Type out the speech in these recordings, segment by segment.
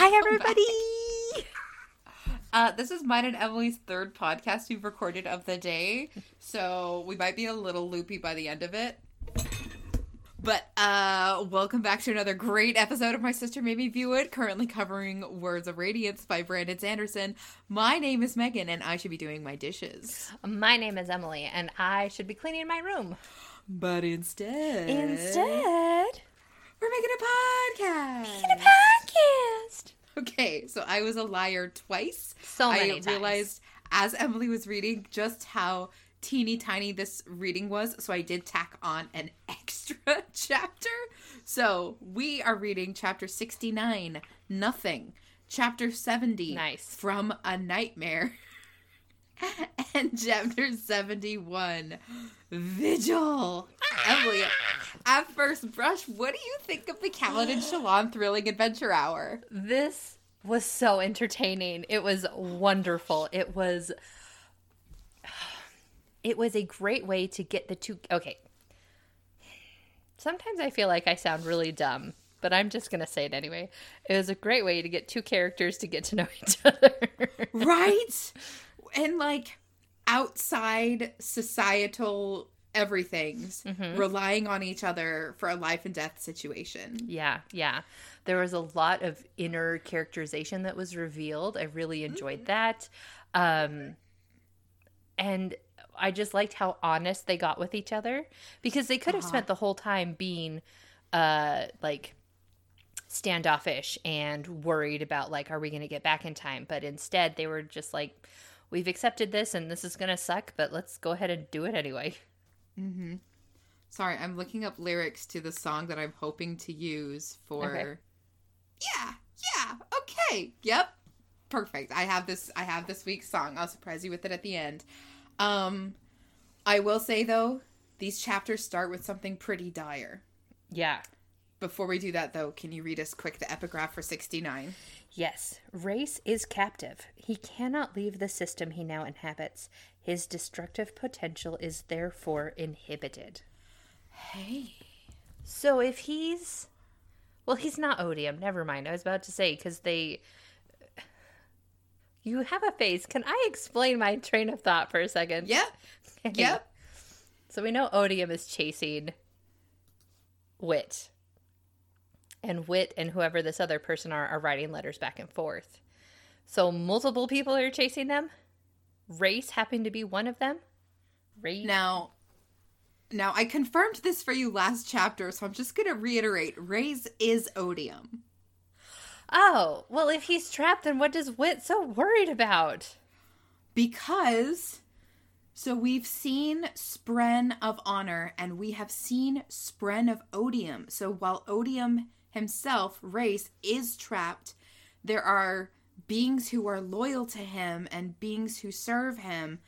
Hi, everybody. Uh, this is mine and Emily's third podcast we've recorded of the day, so we might be a little loopy by the end of it. But uh, welcome back to another great episode of My Sister Made Me View It, currently covering Words of Radiance by Brandon Sanderson. My name is Megan, and I should be doing my dishes. My name is Emily, and I should be cleaning my room. But instead, Instead, we're making a podcast. making a podcast. Okay, so I was a liar twice. So many I times. realized as Emily was reading just how teeny tiny this reading was, so I did tack on an extra chapter. So we are reading chapter 69, Nothing, chapter 70, Nice. From a Nightmare, and chapter 71, Vigil. Emily, at first brush, what do you think of the Callan and Shallan thrilling adventure hour? This was so entertaining. It was wonderful. It was it was a great way to get the two okay. Sometimes I feel like I sound really dumb, but I'm just going to say it anyway. It was a great way to get two characters to get to know each other. right and like outside societal everything's relying on each other for a life and death situation Yeah, yeah. There was a lot of inner characterization that was revealed. I really enjoyed that. Um and I just liked how honest they got with each other because they could have spent the whole time being uh like standoffish and worried about like are we going to get back in time, but instead they were just like we've accepted this and this is going to suck, but let's go ahead and do it anyway. Mm-hmm. Sorry i'm looking up lyrics to the song that i'm hoping to use for Okay. yeah yeah okay yep perfect i have this i have this week's song i'll surprise you with it at the end um i will say though these chapters start with something pretty dire Yeah. before we do that though can you read us quick the epigraph for 69 Yes, Rayse is captive. He cannot leave the system he now inhabits. His destructive potential is therefore inhibited. hey So if he's. Well, he's not odium. Never mind. I was about to say, because they. You have a face. Can I explain my train of thought for a second? yep yep So we know odium is chasing wit. And wit and whoever this other person are are writing letters back and forth. So multiple people are chasing them. Rayse happened to be one of them. Rayse. Now, now I confirmed this for you last chapter, so I'm just gonna reiterate: Rayse is odium Oh, well, if he's trapped, then what does Wit so worried about? because. So we've seen Spren of Honor, and we have seen Spren of Odium. So while Odium himself, Rayse, is trapped, there are beings who are loyal to him and beings who serve him,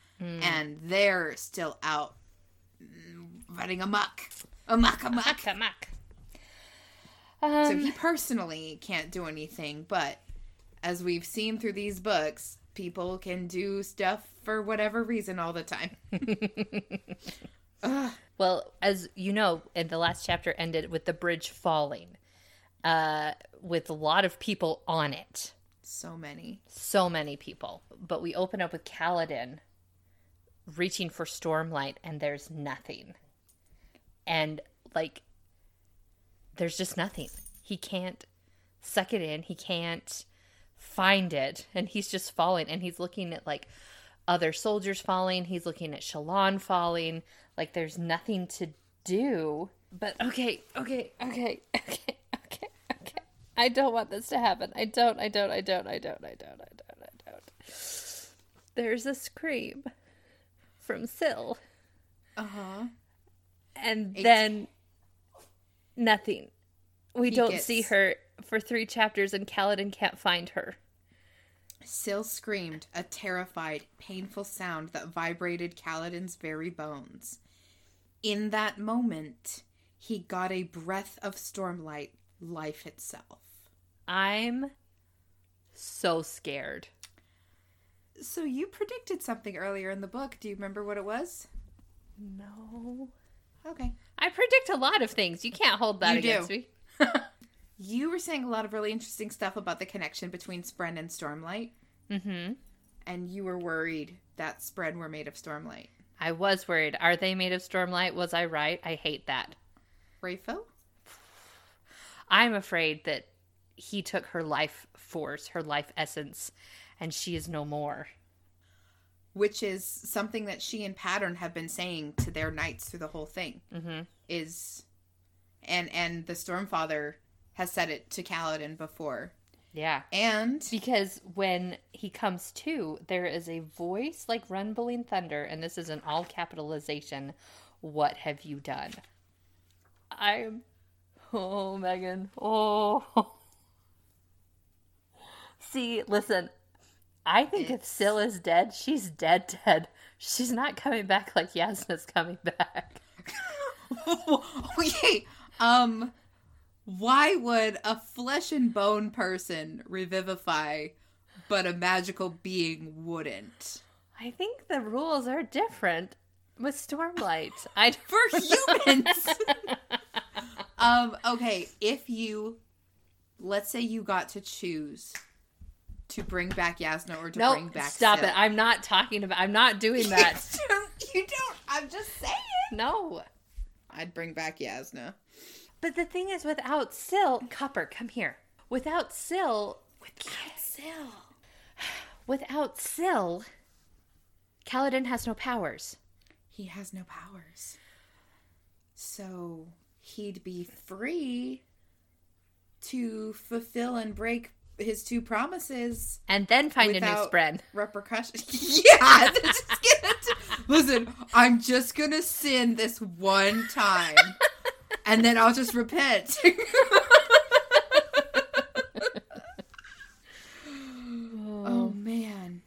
and they're still out mm, running amok, amok, amok. Kamak. So Um, he personally can't do anything, but as we've seen through these books, people can do stuff for whatever reason all the time. Well, as you know, and the last chapter ended with the bridge falling, uh, with a lot of people on it. So many. So many people. But we open up with Kaladin reaching for Stormlight, and there's nothing. And, like, there's just nothing. He can't suck it in. He can't find it. And he's just falling. And he's looking at, like, other soldiers falling. He's looking at Shallan falling. Like, there's nothing to do. But, okay, okay, okay, okay, okay, okay. I don't want this to happen. I don't, I don't, I don't, I don't, I don't, I don't, I don't. There's a scream from Syl. Uh huh. And It's- then nothing. We He don't gets- see her for three chapters, and Kaladin can't find her. Syl screamed, a terrified, painful sound that vibrated Kaladin's very bones. In that moment, he got a breath of stormlight, life itself. I'm so scared. So you predicted something earlier in the book. Do you remember what it was? No. Okay. I predict a lot of things. You can't hold that You against do. me. you were saying a lot of really interesting stuff about the connection between Spren and Stormlight, Mm-hmm. and you were worried that Spren were made of Stormlight. I was worried. Are they made of stormlight? Was I right? I hate that. Rafo? I'm afraid that he took her life force, her life essence, and she is no more. Which is something that she and Pattern have been saying to their knights through the whole thing. Mm-hmm. Is and and the Stormfather has said it to Kaladin before. Yeah. And Because when he comes to, there is a voice like rumbling thunder, and this is an all capitalization. What have you done? I'm. Oh, Megan. Oh. See, listen. I think if It's- Syl is dead, she's dead, dead. She's not coming back like Jasnah's coming back. okay, um why would a flesh and bone person revivify but a magical being wouldn't? I think the rules are different with Stormlight. I For humans. um okay, if you let's say you got to choose to bring back Jasnah or to no, bring back No, stop Syl. it. I'm not talking about. I'm not doing that. you, don't, you don't. I'm just saying. no. I'd bring back Jasnah. But the thing is, without Syl, Copper, come here. Without Syl, Without Syl. without Syl, Kaladin has no powers. He has no powers. So he'd be free to fulfill and break his two promises And then find a new Spren. repercussions. yeah, t- listen. I'm just gonna sin this one time, and then I'll just repent. Oh. oh man,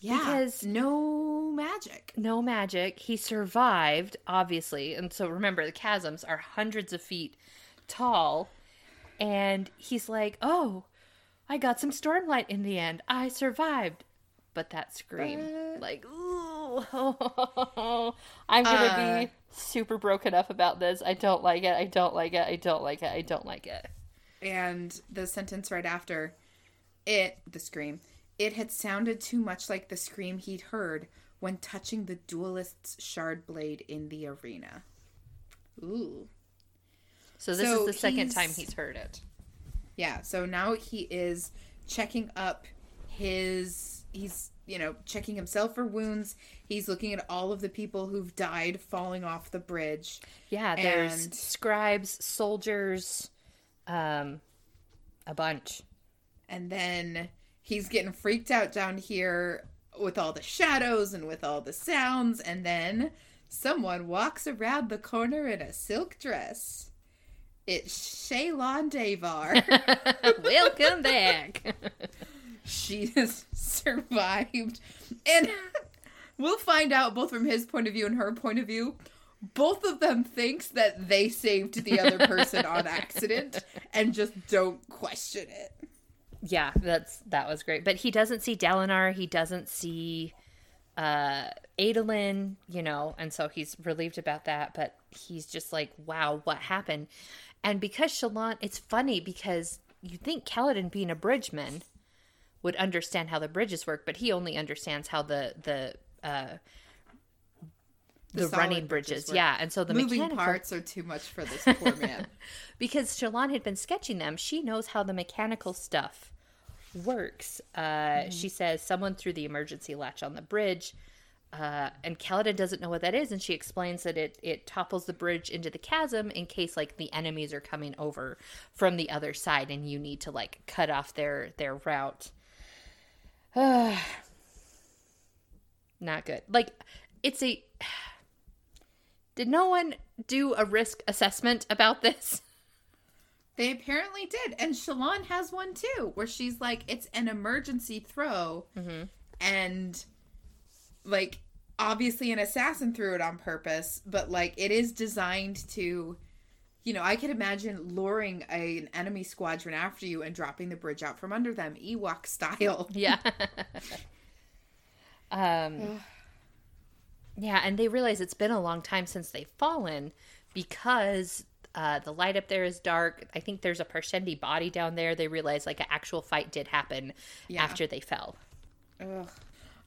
yeah, Because- no magic. No magic. He survived, obviously. And so remember, the chasms are hundreds of feet tall. And he's like, oh, I got some stormlight in the end. I survived. But that scream, But- like, ooh, I'm going to Uh. be super broken up about this. I don't like it. I don't like it. I don't like it. I don't like it. And the sentence right after it, the scream, it had sounded too much like the scream he'd heard when touching the duelist's shard blade in the arena. Ooh. So this So is the second time he's heard it. Yeah, so now he is checking up his he's, you know, checking himself for wounds. He's looking at all of the people who've died falling off the bridge. Yeah, there's And- scribes, soldiers, um, a bunch. And then he's getting freaked out down here with all the shadows and with all the sounds. And then someone walks around the corner in a silk dress. It's Shallan Davar. Welcome back. she has survived. And we'll find out both from his point of view and her point of view. Both of them thinks that they saved the other person on accident and just don't question it. yeah, that's that was great. But he doesn't see Dalinar. He doesn't see uh Adolin, you know, and so he's relieved about that. But he's just like, wow, what happened? And because Shallan, it's funny because you think Kaladin being a bridgeman would understand how the bridges work, but he only understands how the the uh the, solid running bridges, work. yeah, and so the Moving mechanical parts are too much for this poor man. because Shallan had been sketching them, she knows how the mechanical stuff works. Uh, She says someone threw the emergency latch on the bridge, uh, and Kaladin doesn't know what that is, and she explains that it it topples the bridge into the chasm in case like the enemies are coming over from the other side, and you need to like cut off their their route. Not good. Like it's a. Did no one do a risk assessment about this? They apparently did, and Shallan has one too, where she's like, "It's an emergency throw," and like obviously an assassin threw it on purpose, but like it is designed to, you know, I could imagine luring a, an enemy squadron after you and dropping the bridge out from under them, Ewok style. Yeah. um Yeah, and they realize it's been a long time since they've fallen because uh, the light up there is dark. I think there's a Parshendi body down there. They realize like an actual fight did happen Yeah. after they fell. Ugh.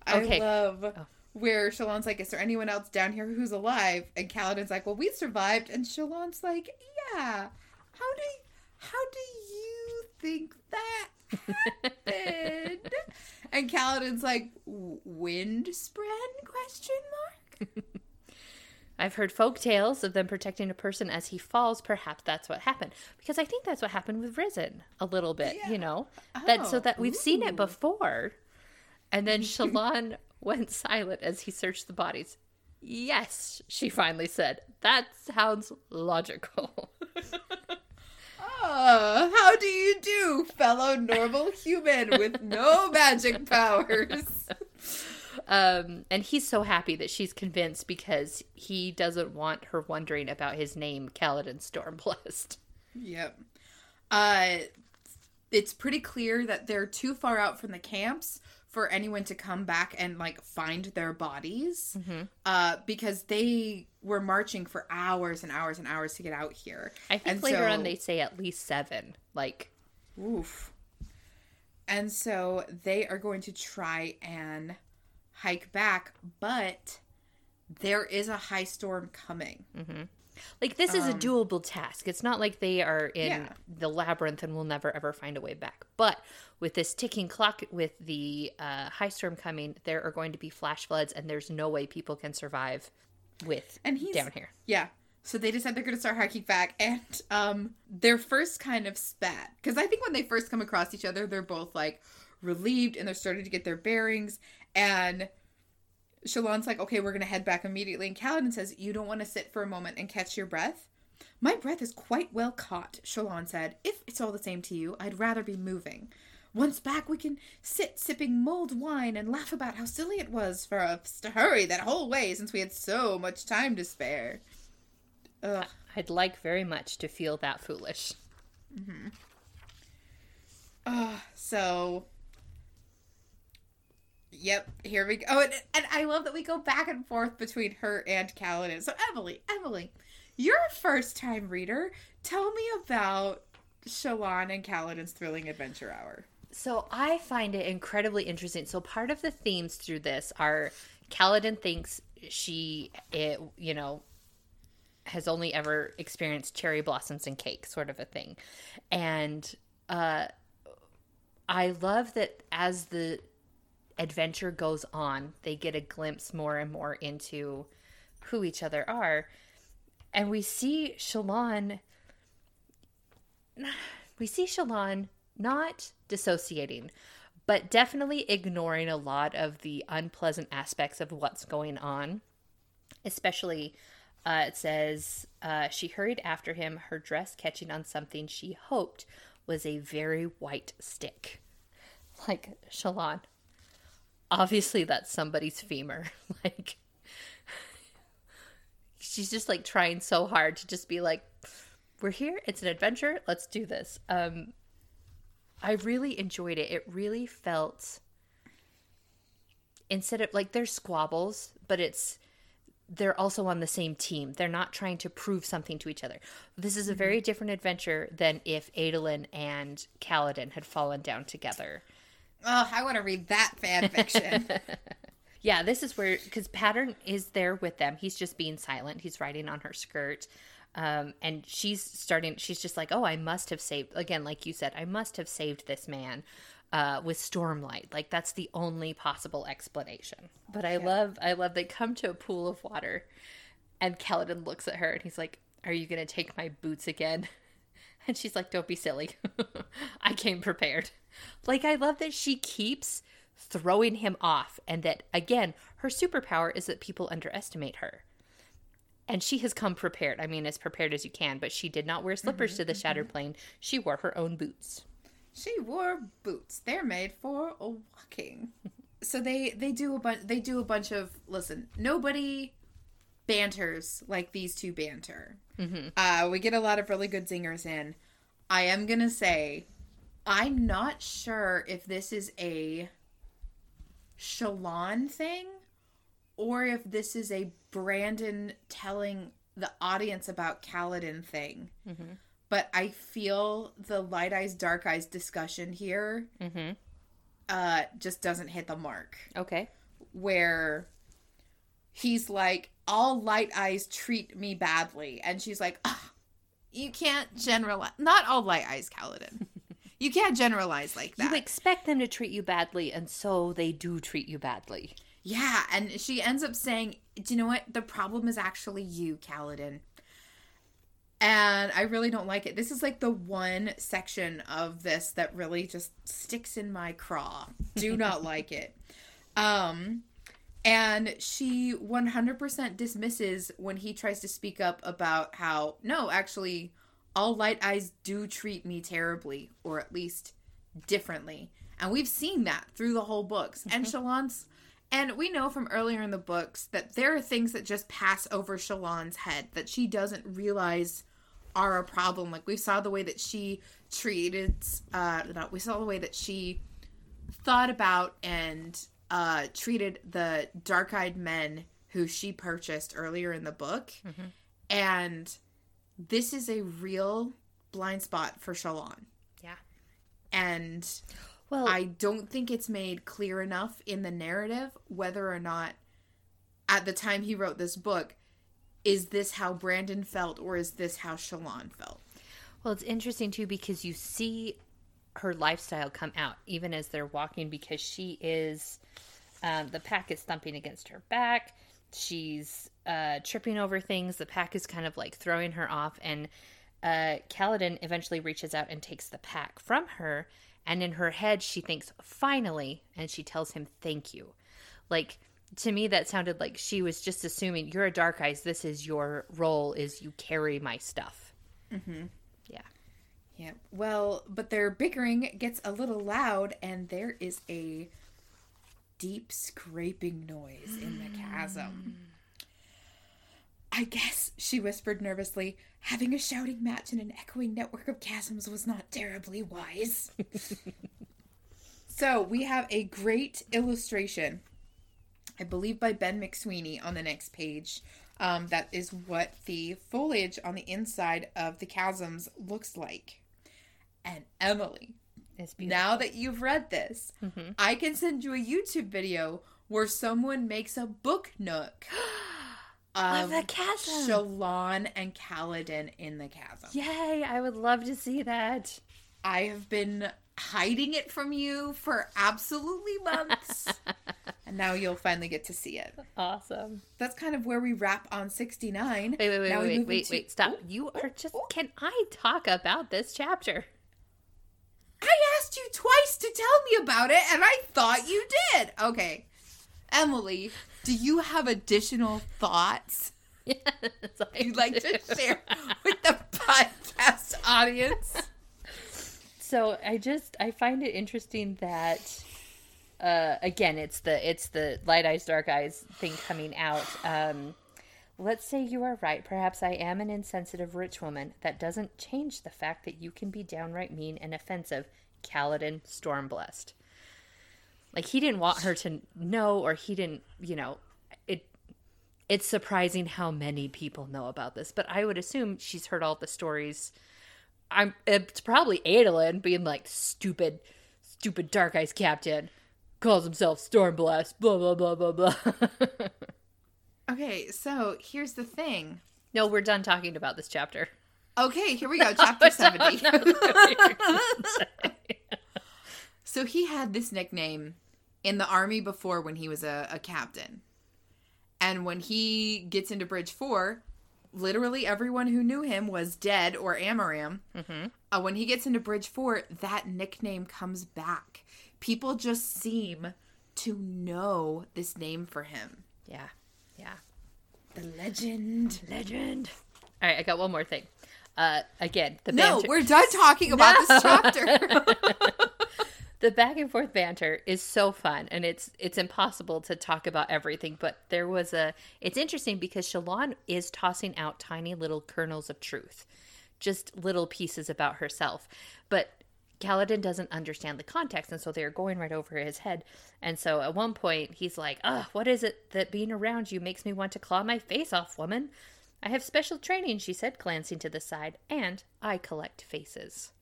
I Okay. love Oh. where Shallan's like, "Is there anyone else down here who's alive?" And Kaladin's like, "Well, we survived." And Shallan's like, "Yeah. How do how do you think that happened?" and Kaladin's like, "Windspren?" Question mark. I've heard folk tales of them protecting a person as he falls. Perhaps that's what happened because I think that's what happened with Risen a little bit. Yeah. You know that so Oh, that we've seen it oh. before, and then Shallan went silent as he searched the bodies. Yes, she finally said. That sounds logical. Oh, how do you do, fellow normal human with no magic powers? Um, and he's so happy that she's convinced because he doesn't want her wondering about his name, Kaladin Stormblessed. Yep. Uh, it's pretty clear that they're too far out from the camps for anyone to come back and like find their bodies. Uh, because they were marching for hours and hours and hours to get out here. I think And later so- on they say at least seven. Like, Oof. And so they are going to try and hike back, but there is a high storm coming. Like this is a doable task. It's not like they are in Um, Yeah. the labyrinth and will never ever find a way back. But with this ticking clock, with the uh, high storm coming, there are going to be flash floods, and there's no way people can survive with And he's down here. Yeah. So they decide they're going to start hiking back, and um, they're first kind of spat because I think when they first come across each other, they're both like relieved and they're starting to get their bearings. And Shallan's like, "Okay, we're going to head back immediately." And Kaladin says, "You don't want to sit for a moment and catch your breath." My breath is quite well caught, Shallan said. If it's all the same to you, I'd rather be moving. Once back, we can sit sipping mulled wine and laugh about how silly it was for us to hurry that whole way since we had so much time to spare. Ugh. I'd like very much to feel that foolish. Mm-hmm. Ugh. So, yep, here we go. Oh, and, and I love that we go back and forth between her and Kaladin. So, Emily, Emily, you're a first time reader. Tell me about Shallan and Kaladin's thrilling adventure hour. So I find it incredibly interesting. So part of the themes through this are Kaladin thinks she, it, you know, has only ever experienced cherry blossoms and cake, sort of a thing, and uh, I love that as the adventure goes on, they get a glimpse more and more into who each other are, and we see Shallan we see Shallan not dissociating, but definitely ignoring a lot of the unpleasant aspects of what's going on. Especially, uh, it says uh, she hurried after him, her dress catching on something she hoped was a very white stick. Like, Shallan, obviously that's somebody's femur. like, she's just like trying so hard to just be like, we're here. It's an adventure. Let's do this. Um, I really enjoyed it. It really felt instead of like there's squabbles, but it's they're also on the same team. They're not trying to prove something to each other. This is a very different adventure than if Adolin and Kaladin had fallen down together. Oh, I want to read that fan fiction. Yeah, this is where because Pattern is there with them. He's just being silent. He's riding on her skirt. Um, and she's starting, she's just like, oh, I must have saved, again, like you said, I must have saved this man uh, with Stormlight. Like, that's the only possible explanation. But I love, I love they come to a pool of water and Kaladin looks at her and he's like, are you going to take my boots again? And she's like, don't be silly. I came prepared. Like, I love that she keeps throwing him off and that, again, her superpower is that people underestimate her and she has come prepared. I mean, as prepared as you can, but she did not wear mm-hmm, slippers to the mm-hmm. Shattered Plane. She wore her own boots. She wore boots. They're made for walking. so they they do a bunch. They do a bunch of listen. Nobody banters like these two banter. Uh, we get a lot of really good zingers in. I am gonna say, I'm not sure if this is a Shallan thing or if this is a Brandon telling the audience about Kaladin thing. But I feel the light eyes, dark eyes discussion here Mm-hmm. uh, just doesn't hit the mark. Okay. Where he's like, all light eyes treat me badly. And she's like, "Ah, you can't generalize. Not all light eyes, Kaladin. you can't generalize like that. You expect them to treat you badly, and so they do treat you badly. Yeah, and she ends up saying, "Do you know what? The problem is actually you, Kaladin." And I really don't like it. This is like the one section of this that really just sticks in my craw. Do not like it. Um and she 100% dismisses when he tries to speak up about how no, actually all light eyes do treat me terribly or at least differently. And we've seen that through the whole books. And Shallan's and we know from earlier in the books that there are things that just pass over Shallan's head that she doesn't realize are a problem. Like we saw the way that she treated uh no, we saw the way that she thought about and uh treated the dark-eyed men who she purchased earlier in the book. And this is a real blind spot for Shallan. Yeah. And Well, I don't think it's made clear enough in the narrative whether or not at the time he wrote this book is this how Brandon felt or is this how Shallan felt? Well, it's interesting too because you see her lifestyle come out even as they're walking because she is um, the pack is thumping against her back. She's uh, tripping over things. The pack is kind of like throwing her off, and uh, Kaladin eventually reaches out and takes the pack from her. And in her head, she thinks, "Finally!" and she tells him, "Thank you." Like to me, that sounded like she was just assuming you're a dark eyes. This is your role: is you carry my stuff. Mm-hmm. Yeah. Well, but their bickering gets a little loud and there is a deep scraping noise in the chasm. I guess, she whispered nervously, having a shouting match in an echoing network of chasms was not terribly wise. so, we have a great illustration, I believe by Ben McSweeney on the next page. Um, that is what the foliage on the inside of the chasms looks like. And Emily, now that you've read this, mm-hmm. I can send you a YouTube video where someone makes a book nook Of of the chasm. Shallan and Kaladin in the chasm. Yay, I would love to see that. I have been hiding it from you for absolutely months. and now you'll finally get to see it. Awesome. That's kind of where we wrap on 69. Wait, wait, wait, Now we wait, wait, into- wait, stop. Oh, you are oh, just. Oh. Can I talk about this chapter? Asked you twice to tell me about it, and I thought you did. Okay. Emily, do you have additional thoughts Yes, I you'd like to share with the podcast audience? So I just I find it interesting that uh again it's the it's the light eyes dark eyes thing coming out. Um let's say you are right. Perhaps I am an insensitive rich woman. That doesn't change the fact that you can be downright mean and offensive. Kaladin Stormblessed. Like he didn't want her to know or he didn't, you know, it it's surprising how many people know about this, but I would assume she's heard all the stories I'm it's probably Adolin being like stupid, stupid dark eyes captain, calls himself Stormblast, blah blah blah blah blah. Okay, so here's the thing. no, we're done talking about this chapter. Okay, here we go, chapter 70. So he had this nickname in the army before when he was a, a captain. And when he gets into Bridge 4, literally everyone who knew him was dead or Amaram. Mm-hmm. Uh, when he gets into Bridge 4, that nickname comes back. People just seem to know this name for him. yeah, yeah. The legend. Legend. All right, I got one more thing. Uh, again, the No, we're done talking about this chapter. the back and forth banter is so fun and it's it's impossible to talk about everything but there was a it's interesting because Shallan is tossing out tiny little kernels of truth just little pieces about herself. But Kaladin doesn't understand the context and so they're going right over his head. And so at one point he's like oh what is it that being around you makes me want to claw my face off woman? I have special training, she said, glancing to the side, and I collect faces.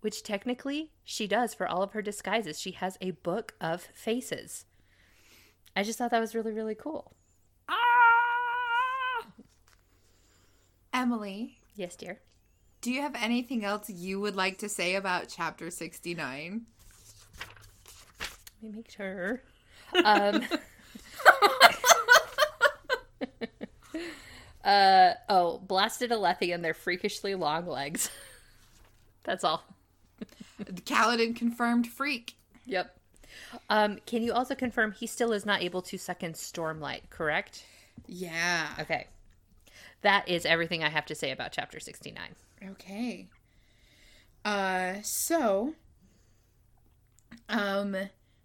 Which technically she does for all of her disguises. She has a book of faces. I just thought that was really, really cool. Ah! Emily, Yes, dear. do you have anything else you would like to say about chapter 69? Let me make sure. Um, uh, oh, blasted Alethi and their freakishly long legs. That's all. Kaladin confirmed freak. Yep. Um, can you also confirm he still is not able to suck in Stormlight, correct? Yeah. Okay. That is everything I have to say about chapter 69. Okay. Uh so um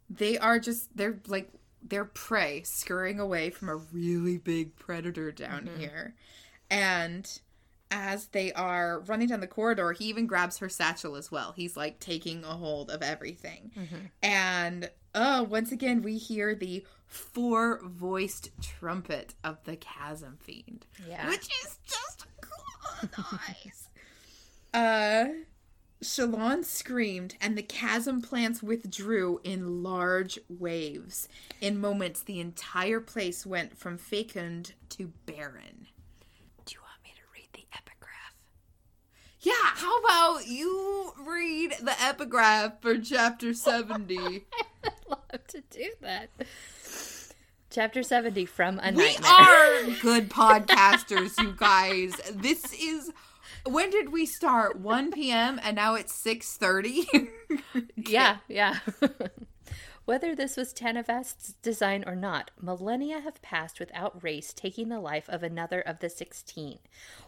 they are just they're like they're prey scurrying away from a really big predator down here. And as they are running down the corridor, he even grabs her satchel as well. He's like taking a hold of everything. And oh, once again we hear the four-voiced trumpet of the chasm fiend Yeah. which is just cool nice. Uh, Shallan screamed, and the chasm plants withdrew in large waves. In moments, the entire place went from fecund to barren. Do you want me to read the epigraph? Yeah, how about you read the epigraph for chapter 70? I'd love to do that. Chapter 70 from A we Nightmare. are good podcasters, you guys. This is. When did we start? 1 p.m. and now it's 6:30. Yeah, yeah. Whether this was Tanavast's design or not, millennia have passed without Rayse taking the life of another of the sixteen.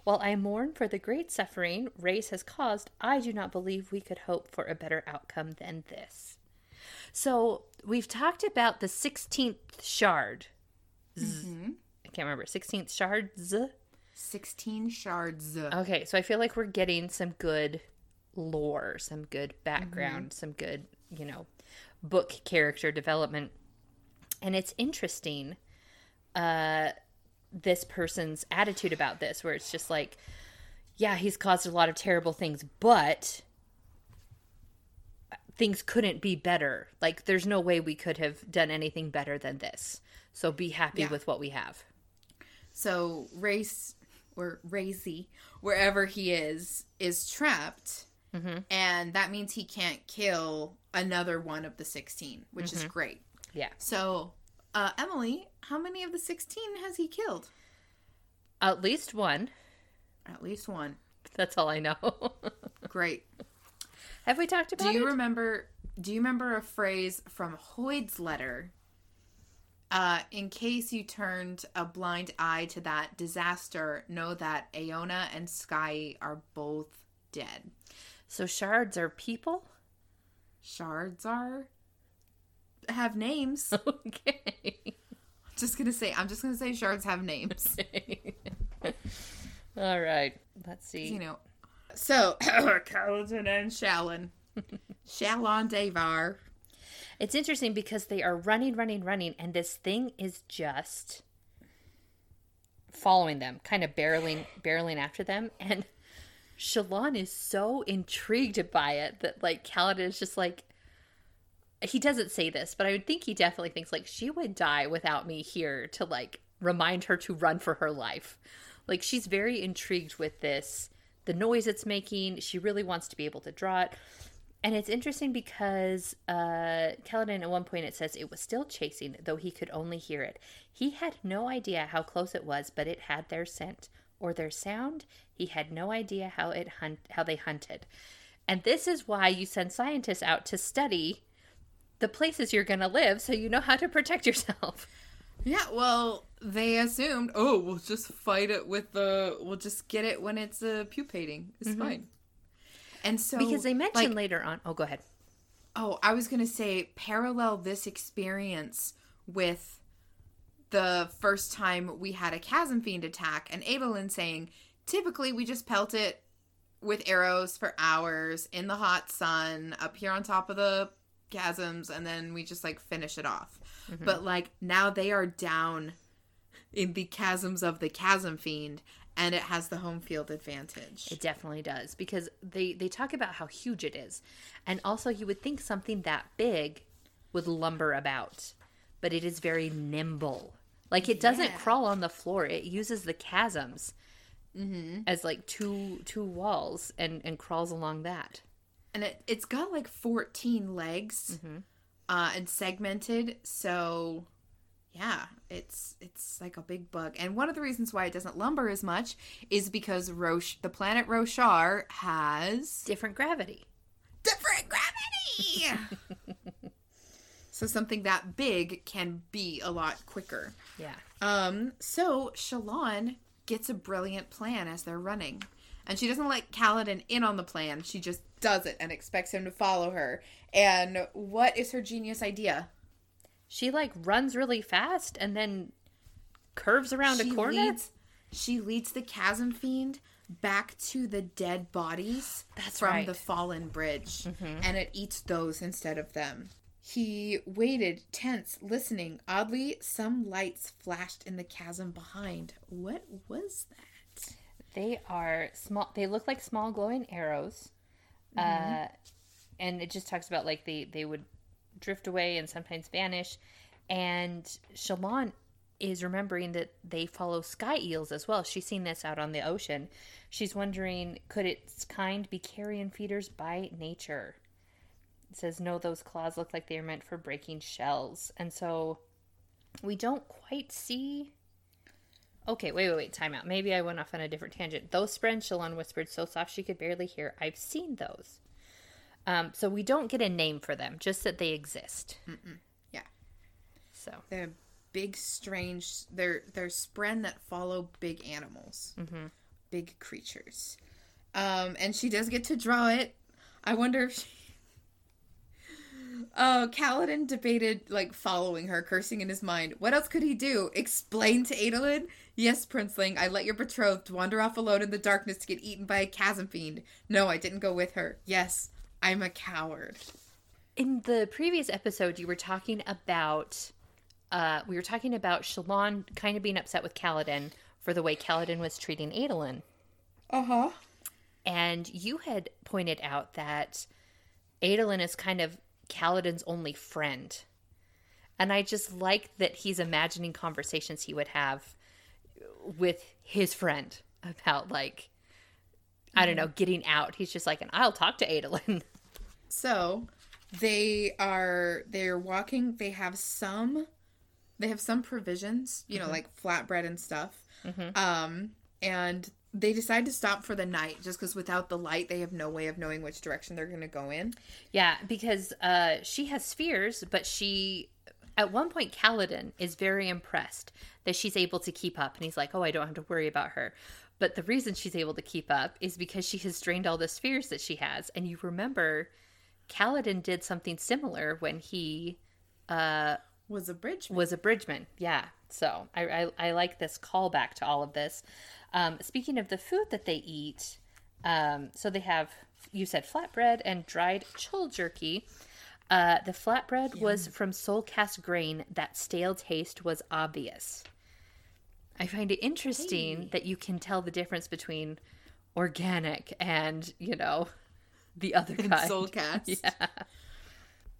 While I mourn for the great suffering Rayse has caused, I do not believe we could hope for a better outcome than this. So we've talked about the sixteenth shard. Mm-hmm. I can't remember. Sixteenth shard. Z? 16 shards. Okay, so I feel like we're getting some good lore, some good background, mm-hmm. some good, you know, book character development. And it's interesting uh this person's attitude about this where it's just like yeah, he's caused a lot of terrible things, but things couldn't be better. Like there's no way we could have done anything better than this. So be happy Yeah. with what we have. So Rayse or Racy, wherever he is, is trapped. And that means he can't kill another one of the 16, which is great. Yeah. So, uh, Emily, how many of the 16 has he killed? At least one. At least one. That's all I know. Great. Have we talked about Do you it? remember do you remember a phrase from Hoid's letter? Uh, in case you turned a blind eye to that disaster, know that Aona and Skai are both dead. So shards are people? Shards are have names. Okay. I'm just gonna say I'm just gonna say shards have names. all right. Let's see. you know. So Kaladin and Shallan. Shallan Davar. It's interesting because they are running, running, running, and this thing is just following them, kind of barreling, barreling after them. And Shallan is so intrigued by it that, like, Kaladin is just like, he doesn't say this, but I would think he definitely thinks, like, she would die without me here to, like, remind her to run for her life. Like, she's very intrigued with this, the noise it's making. She really wants to be able to draw it. And it's interesting because uh, Kaladin at one point it says it was still chasing, though he could only hear it. He had no idea how close it was, but it had their scent or their sound. He had no idea how it hunt how they hunted. And this is why you send scientists out to study the places you're going to live so you know how to protect yourself. Yeah, well, they assumed, oh, we'll just fight it with the, we'll just get it when it's uh, pupating. It's fine. And so, Because they mentioned like, later on. Oh, go ahead. oh, I was gonna say, parallel this experience with the first time we had a chasm fiend attack, and Evelyn saying, typically we just pelt it with arrows for hours in the hot sun up here on top of the chasms, and then we just like finish it off. Mm-hmm. But like now they are down in the chasms of the chasm fiend, and it has the home field advantage. It definitely does because they they talk about how huge it is, and also you would think something that big would lumber about, but it is very nimble. Like it doesn't Yeah. crawl on the floor; it uses the chasms as like two two walls and and crawls along that. and it, it's got like 14 legs uh, and segmented so yeah it's it's like a big bug and one of the reasons why it doesn't lumber as much is because Roche the planet roshar has Different gravity. different gravity so something that big can be a lot quicker Yeah. um, so Shallan gets a brilliant plan as they're running. And she doesn't let Kaladin in on the plan. She just does it and expects him to follow her. And what is her genius idea? She like runs really fast and then curves around she a corner. leads she leads the chasm fiend back to the dead bodies That's from right. the fallen bridge and it eats those instead of them he waited tense listening oddly some lights flashed in the chasm behind what was that They are small. They look like small glowing arrows, uh, and it just talks about like they they would drift away and sometimes vanish. And Shallan is remembering that they follow sky eels as well. She's seen this out on the ocean. She's wondering, could its kind be carrion feeders by nature? Says no. Those claws look like they are meant for breaking shells, and so we don't quite see Okay, wait, wait, wait. Time out. Maybe I went off on a different tangent. Those spren, Shallan whispered so soft she could barely hear. I've seen those. Um, so we don't get a name for them, just that they exist. yeah So They're big, strange. They're they're spren that follow big animals, big creatures. Um, and she does get to draw it. I wonder if she. Oh, Kaladin debated like following her, cursing in his mind. What else could he do? Explain to Adolin? Yes, Princeling, I let your betrothed wander off alone in the darkness to get eaten by a chasm fiend. No, I didn't go with her. Yes, I'm a coward. in the previous episode, you were talking about. Uh, we were talking about Shallan kind of being upset with Kaladin for the way Kaladin was treating Adolin. Uh huh. And you had pointed out that Adolin is kind of Kaladin's only friend. And I just like that he's imagining conversations he would have with his friend about, like, I don't know, getting out. He's just like, and I'll talk to Adolin. So they are they're walking. They have some they have some provisions, you know, like flatbread and stuff. Um, and they decide to stop for the night just because without the light, they have no way of knowing which direction they're going to go in. Yeah, because uh, she has spheres, but she, at one point, Kaladin is very impressed that she's able to keep up. And he's like, oh, I don't have to worry about her. But the reason she's able to keep up is because she has drained all the spheres that she has. And you remember, Kaladin did something similar when he Was a bridge. was a bridgeman. Yeah. So I, I, I like this callback to all of this. Um, speaking of the food that they eat, um, so they have, you said flatbread and dried chul jerky. Uh, the flatbread was from soul cast grain. That stale taste was obvious. I find it interesting that you can tell the difference between organic and, you know, the other kind. Soulcast. Yeah.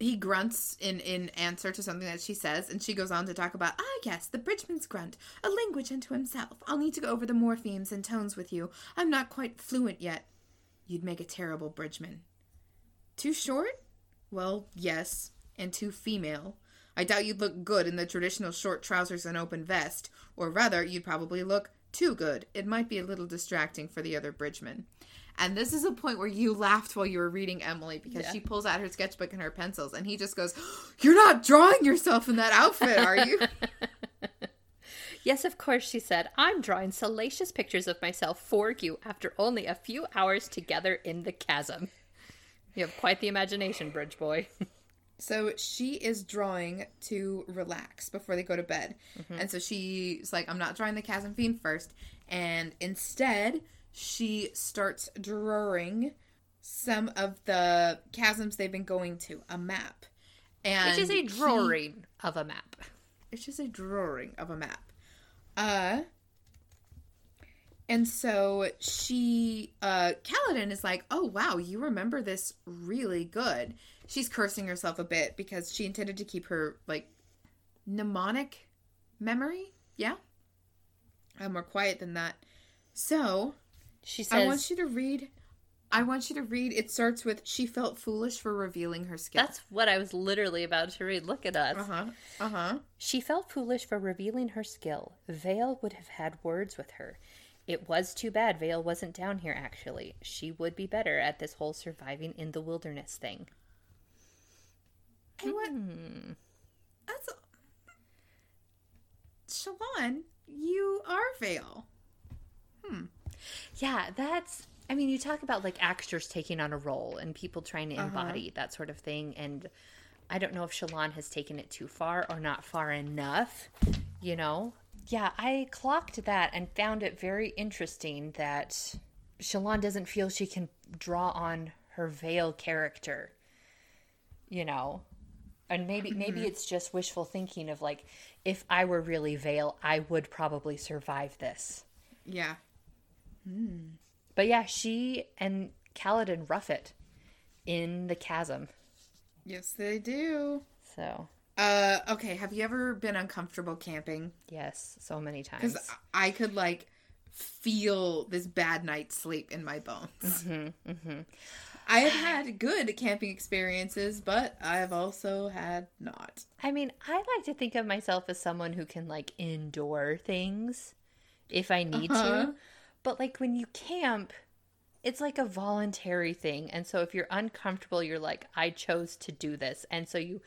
He grunts in, in answer to something that she says, and she goes on to talk about, ah, yes, the bridgeman's grunt, a language unto himself. I'll need to go over the morphemes and tones with you. I'm not quite fluent yet. You'd make a terrible bridgeman. Too short? Well, yes, and too female. I doubt you'd look good in the traditional short trousers and open vest, or rather, you'd probably look too good. It might be a little distracting for the other bridgemen. And this is a point where you laughed while you were reading Emily because Yeah. she pulls out her sketchbook and her pencils, and he just goes, You're not drawing yourself in that outfit, are you? Yes, of course, she said. I'm drawing salacious pictures of myself for you after only a few hours together in the chasm. You have quite the imagination, Bridge Boy. So she is drawing to relax before they go to bed. And so she's like, I'm not drawing the chasm fiend first. And instead, she starts drawing some of the chasms they've been going to, a map. And Which is a drawing of a map. it's just a drawing of a map. Uh and so she uh Kaladin is like, "Oh wow, you remember this really good." She's cursing herself a bit because she intended to keep her like mnemonic memory. Yeah. I'm more quiet than that. So, She says, I want you to read I want you to read. It starts with she felt foolish for revealing her skill. that's what I was literally about to read. Look at us. uh-huh. Uh-huh. She felt foolish for revealing her skill. Veil would have had words with her. It was too bad Veil wasn't down here, actually. She would be better at this whole surviving in the wilderness thing. What? Hmm. That's Shallan, you are Veil. Yeah, that's. I mean, you talk about like actors taking on a role and people trying to embody that sort of thing. And I don't know if Shallan has taken it too far or not far enough, you know? Yeah, I clocked that and found it very interesting that Shallan doesn't feel she can draw on her veil character, you know? And maybe maybe it's just wishful thinking of like if I were really Veil, I would probably survive this. Yeah. But yeah, she and Kaladin rough it in the chasm. Yes, they do. So Uh, okay. Have you ever been uncomfortable camping? yes, so many times. Because I could like feel this bad night's sleep in my bones. Mm-hmm, mm-hmm. I have had good camping experiences, but I've also had not. I mean, I like to think of myself as someone who can like endure things if I need Uh-huh. to. But like when you camp, it's like a voluntary thing. And so if you're uncomfortable, you're like, I chose to do this. And so you,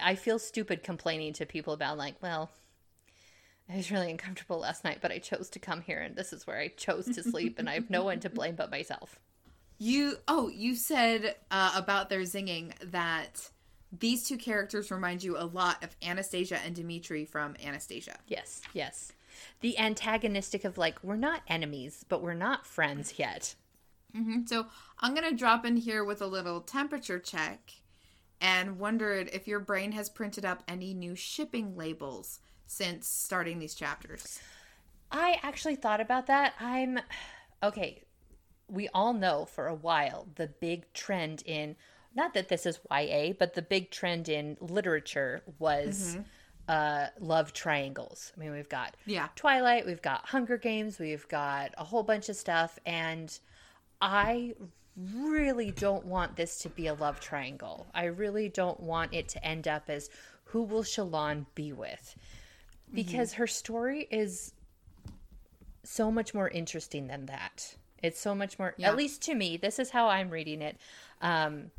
I feel stupid complaining to people about like, well, I was really uncomfortable last night, but I chose to come here and this is where I chose to sleep and I have no one to blame but myself. You oh, you said uh, about their zinging that these two characters remind you a lot of Anastasia and Dimitri from Anastasia. Yes, yes. The antagonistic of like, we're not enemies, but we're not friends yet. hmm So I'm gonna drop in here with a little temperature check, and wondered if your brain has printed up any new shipping labels since starting these chapters. I actually thought about that. I'm okay. We all know for a while the big trend in not that this is YA, but the big trend in literature was uh, love triangles. I mean, we've got Yeah. Twilight, we've got Hunger Games, we've got a whole bunch of stuff, and I really don't want this to be a love triangle. I really don't want it to end up as who will Shallan be with? Because her story is so much more interesting than that. It's so much more Yeah. at least to me, this is how I'm reading it. Um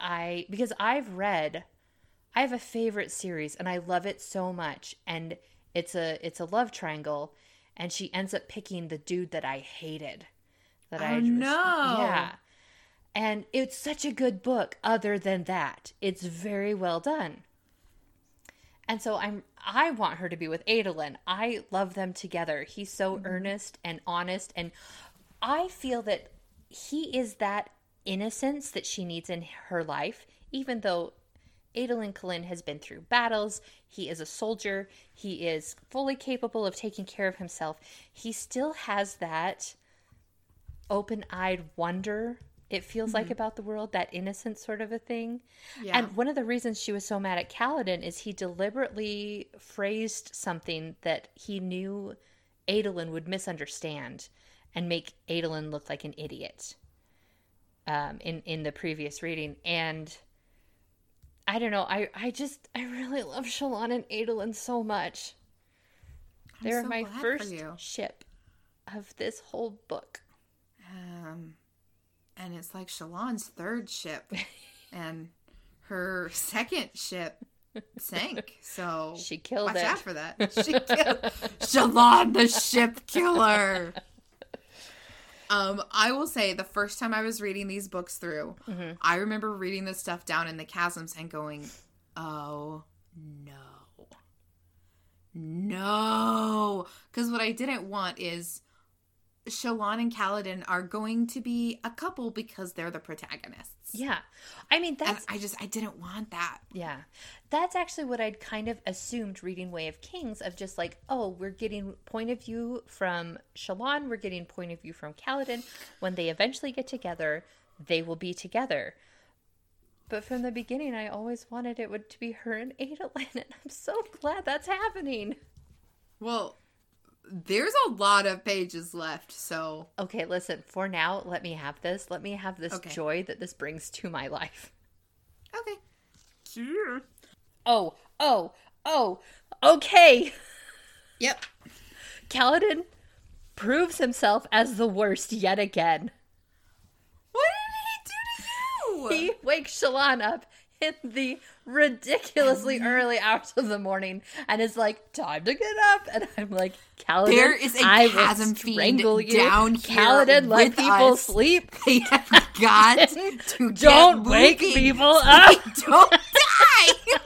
I because I've read I have a favorite series and I love it so much and it's a it's a love triangle and she ends up picking the dude that I hated. That I Oh, just- no. Yeah. And it's such a good book other than that. It's very well done. And so I'm I want her to be with Adolin. I love them together. He's so earnest and honest and I feel that he is that innocence that she needs in her life, even though Adolin Kholin has been through battles. He is a soldier. He is fully capable of taking care of himself. He still has that open eyed wonder, it feels like, mm-hmm. about the world, that innocent sort of a thing. Yeah. And one of the reasons she was so mad at Kaladin is he deliberately phrased something that he knew Adolin would misunderstand and make Adolin look like an idiot um, in, in the previous reading. And I don't know. I, I just, I really love Shallan and Adolin so much. I'm They're so my first ship of this whole book. Um, and it's like Shallan's third ship, and her second ship sank. So She killed watch it. out for that. She killed Shallan, the ship killer. Um, I will say the first time I was reading these books through, Mm-hmm. I remember reading this stuff down in the chasms and going, "Oh no, no," because what I didn't want is Shallan and Kaladin are going to be a couple because they're the protagonists. Yeah. I mean, And that's I just I didn't want that. Yeah. That's actually what I'd kind of assumed reading Way of Kings of just like, oh, we're getting point of view from Shallan, we're getting point of view from Kaladin. When they eventually get together, they will be together. But from the beginning, I always wanted it would to be her and Adolin, and I'm so glad that's happening. Well, there's a lot of pages left, so Okay, listen, for now, let me have this. Let me have this Okay. joy that this brings to my life. okay. Sure. Oh, oh, oh, okay. Yep. Kaladin proves himself as the worst yet again. What did he do to you? He wakes Shallan up in the ridiculously Oh. early hours of the morning and is like, "Time to get up." And I'm like, "Kaladin, There is a I chasm strangle you. down here Kaladin, let with people us. sleep. They have got to Don't wake moving. people up." Don't die.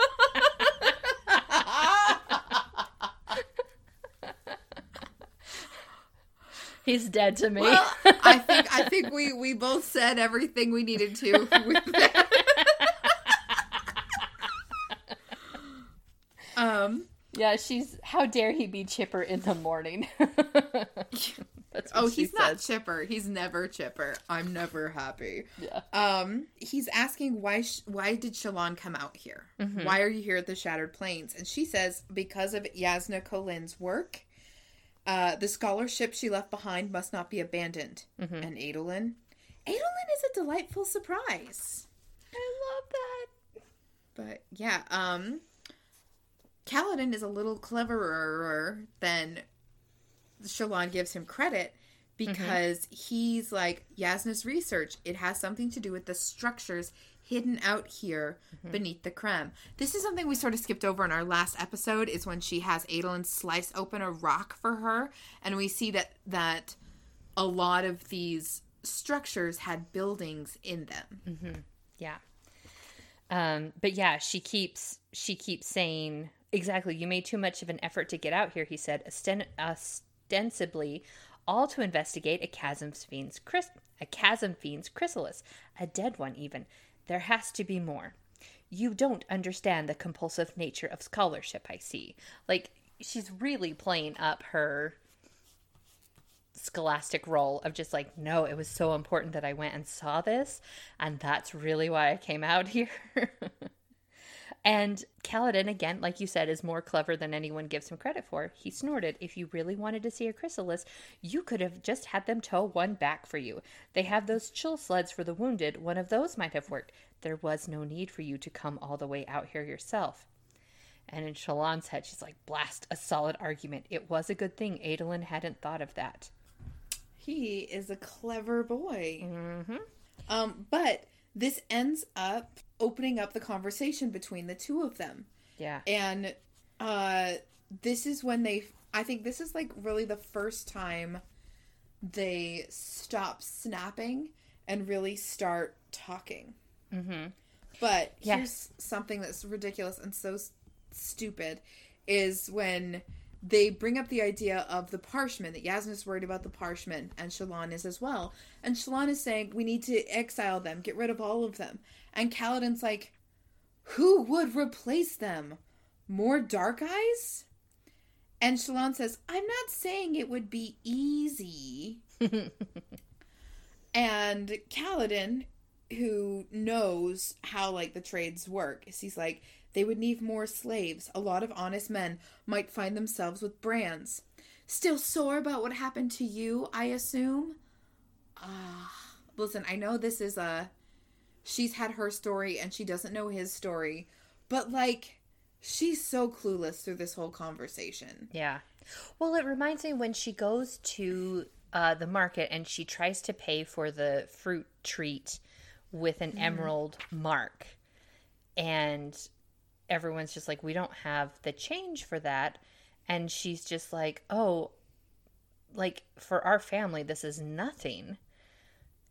He's dead to me. well, I think I think we we both said everything we needed to with that. Um. yeah, she's. How dare he be chipper in the morning? That's what Oh, he's not chipper. He's never chipper. I'm never happy. Yeah. Um, he's asking why sh- why did Shallan come out here? Mm-hmm. Why are you here at the Shattered Plains? And she says because of Jasnah Kholin's work, uh, the scholarship she left behind must not be abandoned. Mm-hmm. And Adolin, Adolin is a delightful surprise. I love that. But yeah, um, Kaladin is a little cleverer than Shallan gives him credit because he's like Jasnah's research. It has something to do with the structures hidden out here beneath the crem. This is something we sort of skipped over in our last episode. Is when she has Adolin slice open a rock for her, and we see that that a lot of these structures had buildings in them. Yeah. Um, but yeah, she keeps she keeps saying exactly. You made too much of an effort to get out here. He said, osten- ostensibly, all to investigate a chasm fiend's chris- a chasm fiend's chrysalis, a dead one even. There has to be more. You don't understand the compulsive nature of scholarship. I see. Like she's really playing up her scholastic role of just like, no, it was so important that I went and saw this, and that's really why I came out here. And Kaladin, again, like you said, is more clever than anyone gives him credit for. He snorted, If you really wanted to see a chrysalis, you could have just had them tow one back for you. They have those chull sleds for the wounded. One of those might have worked. There was no need for you to come all the way out here yourself. And in Shallan's head, she's like, blast, a solid argument. It was a good thing Adolin hadn't thought of that. He is a clever boy. Mm-hmm. Um, but this ends up opening up the conversation between the two of them. Yeah. And uh this is when they I think this is like really the first time they stop snapping and really start talking. Mm-hmm. But Yeah. here's something that's ridiculous and so s- stupid is when they bring up the idea of the parshmen that Jasnah's worried about the parshmen and Shallan is as well. And Shallan is saying we need to exile them, get rid of all of them. And Kaladin's like, who would replace them? More dark eyes? And Shallan says, I'm not saying it would be easy. and Kaladin, who knows how like the trades work, he's like, they would need more slaves. A lot of honest men might find themselves with brands. Still sore about what happened to you, I assume? Ah, listen, I know this is a she's had her story and she doesn't know his story, but like she's so clueless through this whole conversation. Yeah. Well, it reminds me when she goes to uh, the market and she tries to pay for the fruit treat with an emerald mark. And everyone's just like, we don't have the change for that. And she's just like, oh, like for our family, this is nothing.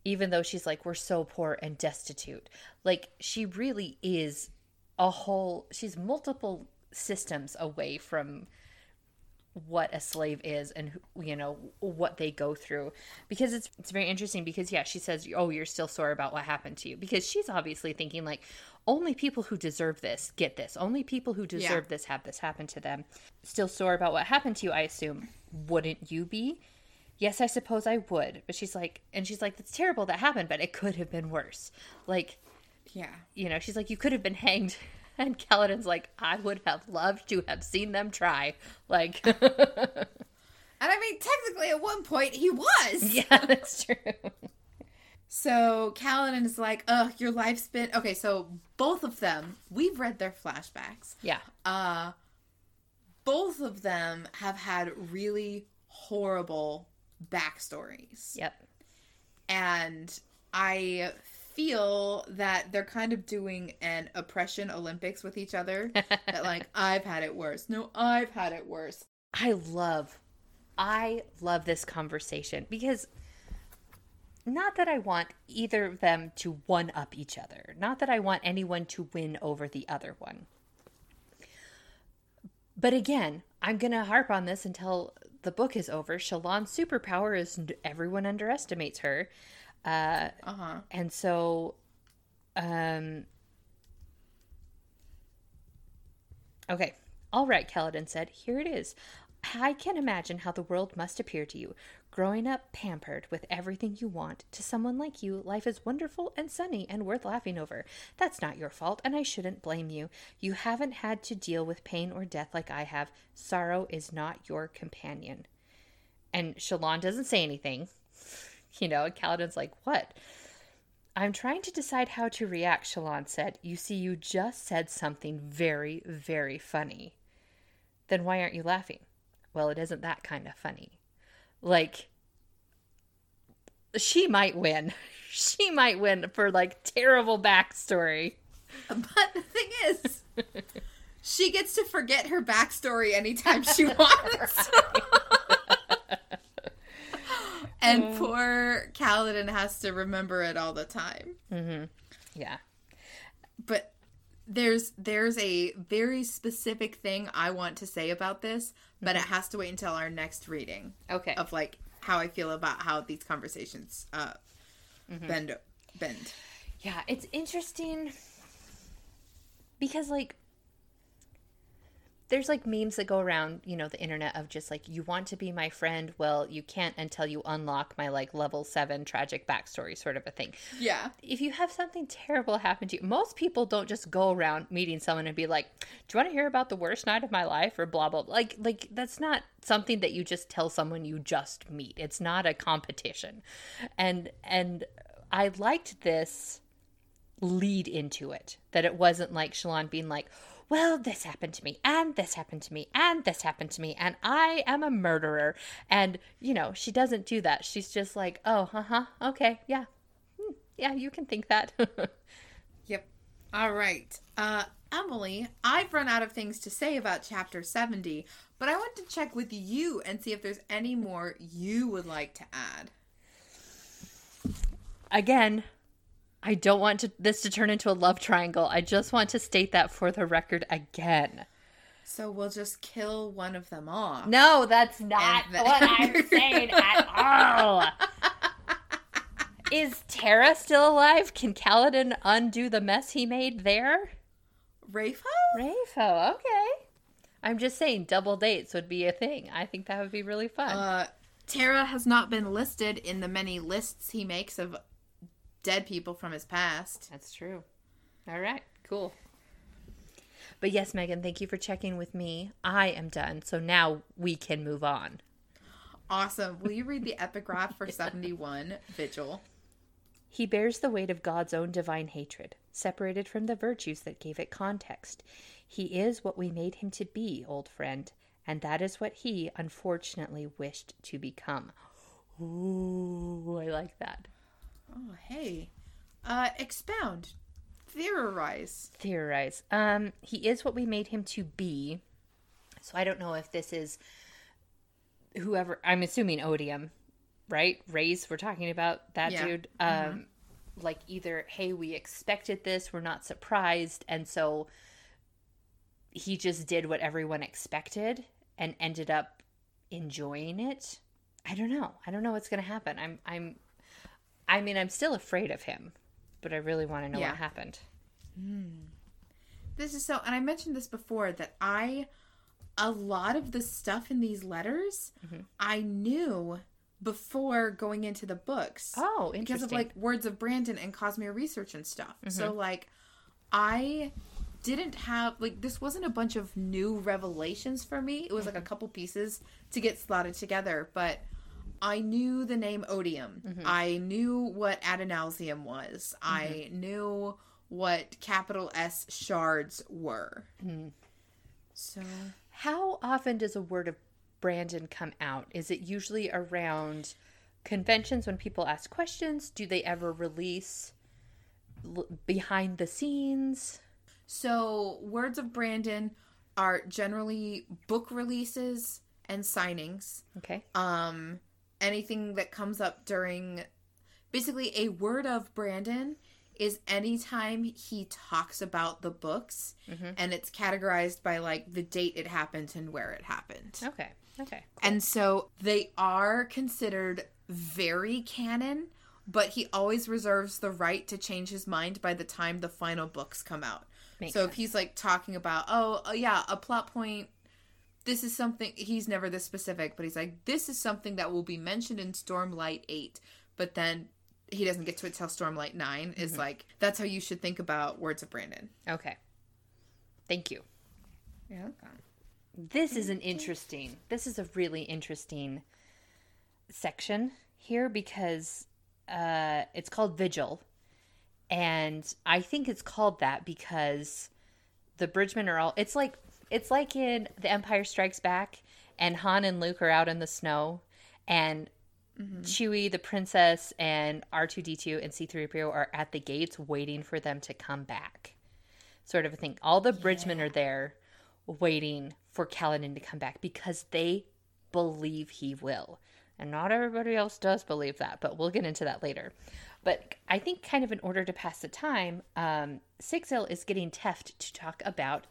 Even though she's like, we're so poor and destitute. Like, she really is a whole, she's multiple systems away from what a slave is and you know what they go through because it's it's very interesting because yeah she says oh you're still sore about what happened to you because she's obviously thinking like only people who deserve this get this only people who deserve Yeah. this have this happen to them still sore about what happened to you i assume wouldn't you be yes i suppose i would but she's like and she's like that's terrible that happened but it could have been worse like Yeah. you know, she's like, you could have been hanged. And Kaladin's like, I would have loved to have seen them try. Like, And I mean, technically, at one point, he was. yeah, that's true. So Kaladin is like, ugh, your life's been. Okay, so both of them, we've read their flashbacks. Yeah. Uh, both of them have had really horrible backstories. Yep. And I feel that they're kind of doing an oppression Olympics with each other. that, like, I've had it worse. No, I've had it worse. I love, I love this conversation because not that I want either of them to one up each other, not that I want anyone to win over the other one. But again, I'm going to harp on this until the book is over. Shallan's superpower is everyone underestimates her. Uh, Uh huh. and so um okay all right kaladin said here it is i can imagine how the world must appear to you growing up pampered with everything you want to someone like you life is wonderful and sunny and worth laughing over that's not your fault and i shouldn't blame you you haven't had to deal with pain or death like i have sorrow is not your companion and Shallan doesn't say anything you know, Kaladin's like, What? I'm trying to decide how to react, Shallan said. You see, you just said something very, very funny. Then why aren't you laughing? Well, it isn't that kind of funny. Like, she might win. She might win for like terrible backstory. But the thing is, she gets to forget her backstory anytime she wants. and uh. poor Kaladin has to remember it all the time. Mm-hmm. Yeah. But there's there's a very specific thing I want to say about this, but it has to wait until our next reading Okay. of like how I feel about how these conversations uh bend bend. Yeah, it's interesting because like there's like memes that go around, you know, the internet of just like you want to be my friend, well, you can't until you unlock my like level 7 tragic backstory sort of a thing. Yeah. If you have something terrible happen to you, most people don't just go around meeting someone and be like, "Do you want to hear about the worst night of my life?" or blah blah. blah. Like like that's not something that you just tell someone you just meet. It's not a competition. And and I liked this lead into it. That it wasn't like Shallan being like, well, this happened to me, and this happened to me, and this happened to me, and I am a murderer. And, you know, she doesn't do that. She's just like, oh, uh huh, okay, yeah. Hmm, Yeah, you can think that. Yep. All right. Uh Emily, I've run out of things to say about chapter 70, but I want to check with you and see if there's any more you would like to add. Again, I don't want to, this to turn into a love triangle. I just want to state that for the record again. So we'll just kill one of them off. No, that's not what I'm saying at all. Is Tarah still alive? Can Kaladin undo the mess he made there? Rafo? Rafo, okay. I'm just saying double dates would be a thing. I think that would be really fun. Uh Tarah has not been listed in the many lists he makes of dead people from his past. That's true. All right, cool. But yes, Megan, thank you for checking with me. I am done. So now we can move on. Awesome. Will you read the epigraph for 71, Vigil? He bears the weight of God's own divine hatred, separated from the virtues that gave it context. He is what we made him to be, old friend, and that is what he, unfortunately, wished to become. Ooh, I like that. Oh, hey. Uh, expound. Theorize. Theorize. Um, he is what we made him to be. So I don't know if this is whoever. I'm assuming Odium, right? Rayse. We're talking about that Yeah. dude. Um, like either hey, we expected this, we're not surprised, and so he just did what everyone expected and ended up enjoying it. I don't know. I don't know what's going to happen. I'm I'm I mean, I'm still afraid of him, but I really want to know Yeah. what happened. This is so, and I mentioned this before that I, a lot of the stuff in these letters, Mm-hmm. I knew before going into the books. Oh, interesting. because of like words of Brandon and Cosmere research and stuff. So Mm-hmm. like, I didn't have like this wasn't a bunch of new revelations for me. It was Mm-hmm. like a couple pieces to get slotted together, but. I knew the name Odium. Mm-hmm. I knew what Adonalsium was. I Mm-hmm. knew what capital S shards were. Mm-hmm. So How often does a word of Brandon come out? Is it usually around conventions when people ask questions? Do they ever release l- behind the scenes? So, Words of Brandon are generally book releases and signings. Okay. Um, anything that comes up during basically a word of Brandon is anytime he talks about the books and it's categorized by like the date it happened and where it happened. Okay. Okay. And so they are considered very canon, but he always reserves the right to change his mind by the time the final books come out. Makes so if he's like talking about, oh, uh, yeah, a plot point, this is something, he's never this specific, but he's like, this is something that will be mentioned in Stormlight 8, but then he doesn't get to it till Stormlight 9, is like, that's how you should think about Words of Brandon. Okay. Thank you. Yeah. This is an interesting. This is a really interesting section here because uh, it's called Vigil, and I think it's called that because the Bridgemen are all. It's like it's like in The Empire Strikes Back, and Han and Luke are out in the snow, and Chewie, the princess, and R two D two and C three PO are at the gates waiting for them to come back sort of a thing. All the bridgemen are there waiting for Kaladin to come back because they believe he will. And not everybody else does believe that, but we'll get into that later. But I think, kind of in order to pass the time, um, Sigzil is getting Teft to talk about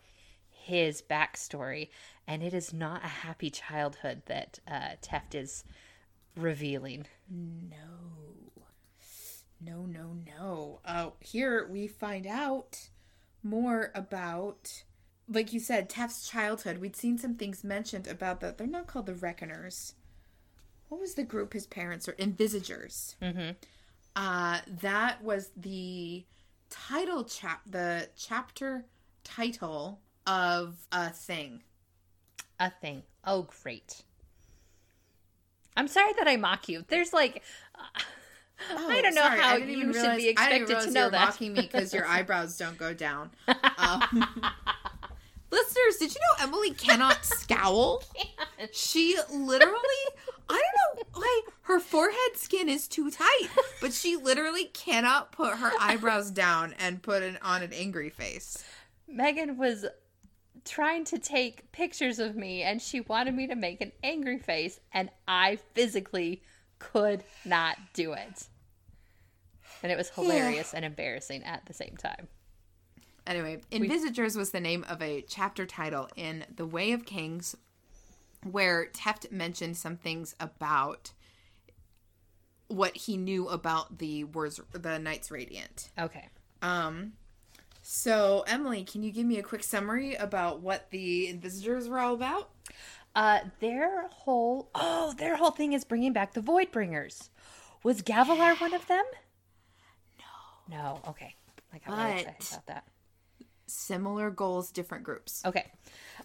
his backstory, and it is not a happy childhood that uh, Teft is revealing. No. No, no, no. Uh, here we find out more about, like you said, Teft's childhood. We'd seen some things mentioned about that. They're not called the Reckoners. What was the group his parents are? Envisagers. Mm-hmm. Uh, that was the title chap, the chapter title of a thing. A thing. Oh, great. I'm sorry that I mock you. There's like, I don't know Oh, sorry, how you even should be expected realize to know that. mocking me because your eyebrows don't go down. Um, listeners, did you know Emily cannot scowl? She literally, I don't know why her forehead skin is too tight, but she literally cannot put her eyebrows down and put it on an angry face. Megan was trying to take pictures of me and she wanted me to make an angry face, and I physically could not do it. And it was hilarious and embarrassing at the same time. Anyway, Envisagers was the name of a chapter title in The Way of Kings where Teft mentioned some things about what he knew about the words the Knights Radiant. Okay. Um so Emily, can you give me a quick summary about what the Envisagers were all about? Uh, their whole oh, their whole thing is bringing back the Void Bringers. Was Gavilar one of them? No. No. Okay. I got really excited But- about that. Similar goals, different groups. Okay.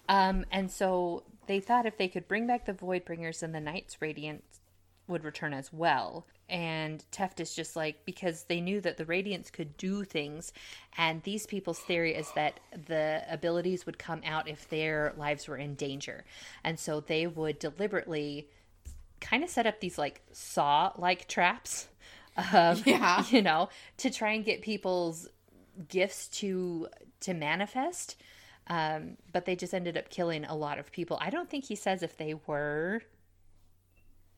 Um, and so they thought if they could bring back the Void Bringers, then the Knights Radiant would return as well. And Teft is just like, because they knew that the Radiants could do things, and these people's theory is that the abilities would come out if their lives were in danger. And so they would deliberately kind of set up these like saw like traps. Um, Yeah. you know, to try and get people's gifts to to manifest. Um, but they just ended up killing a lot of people. I don't think he says if they were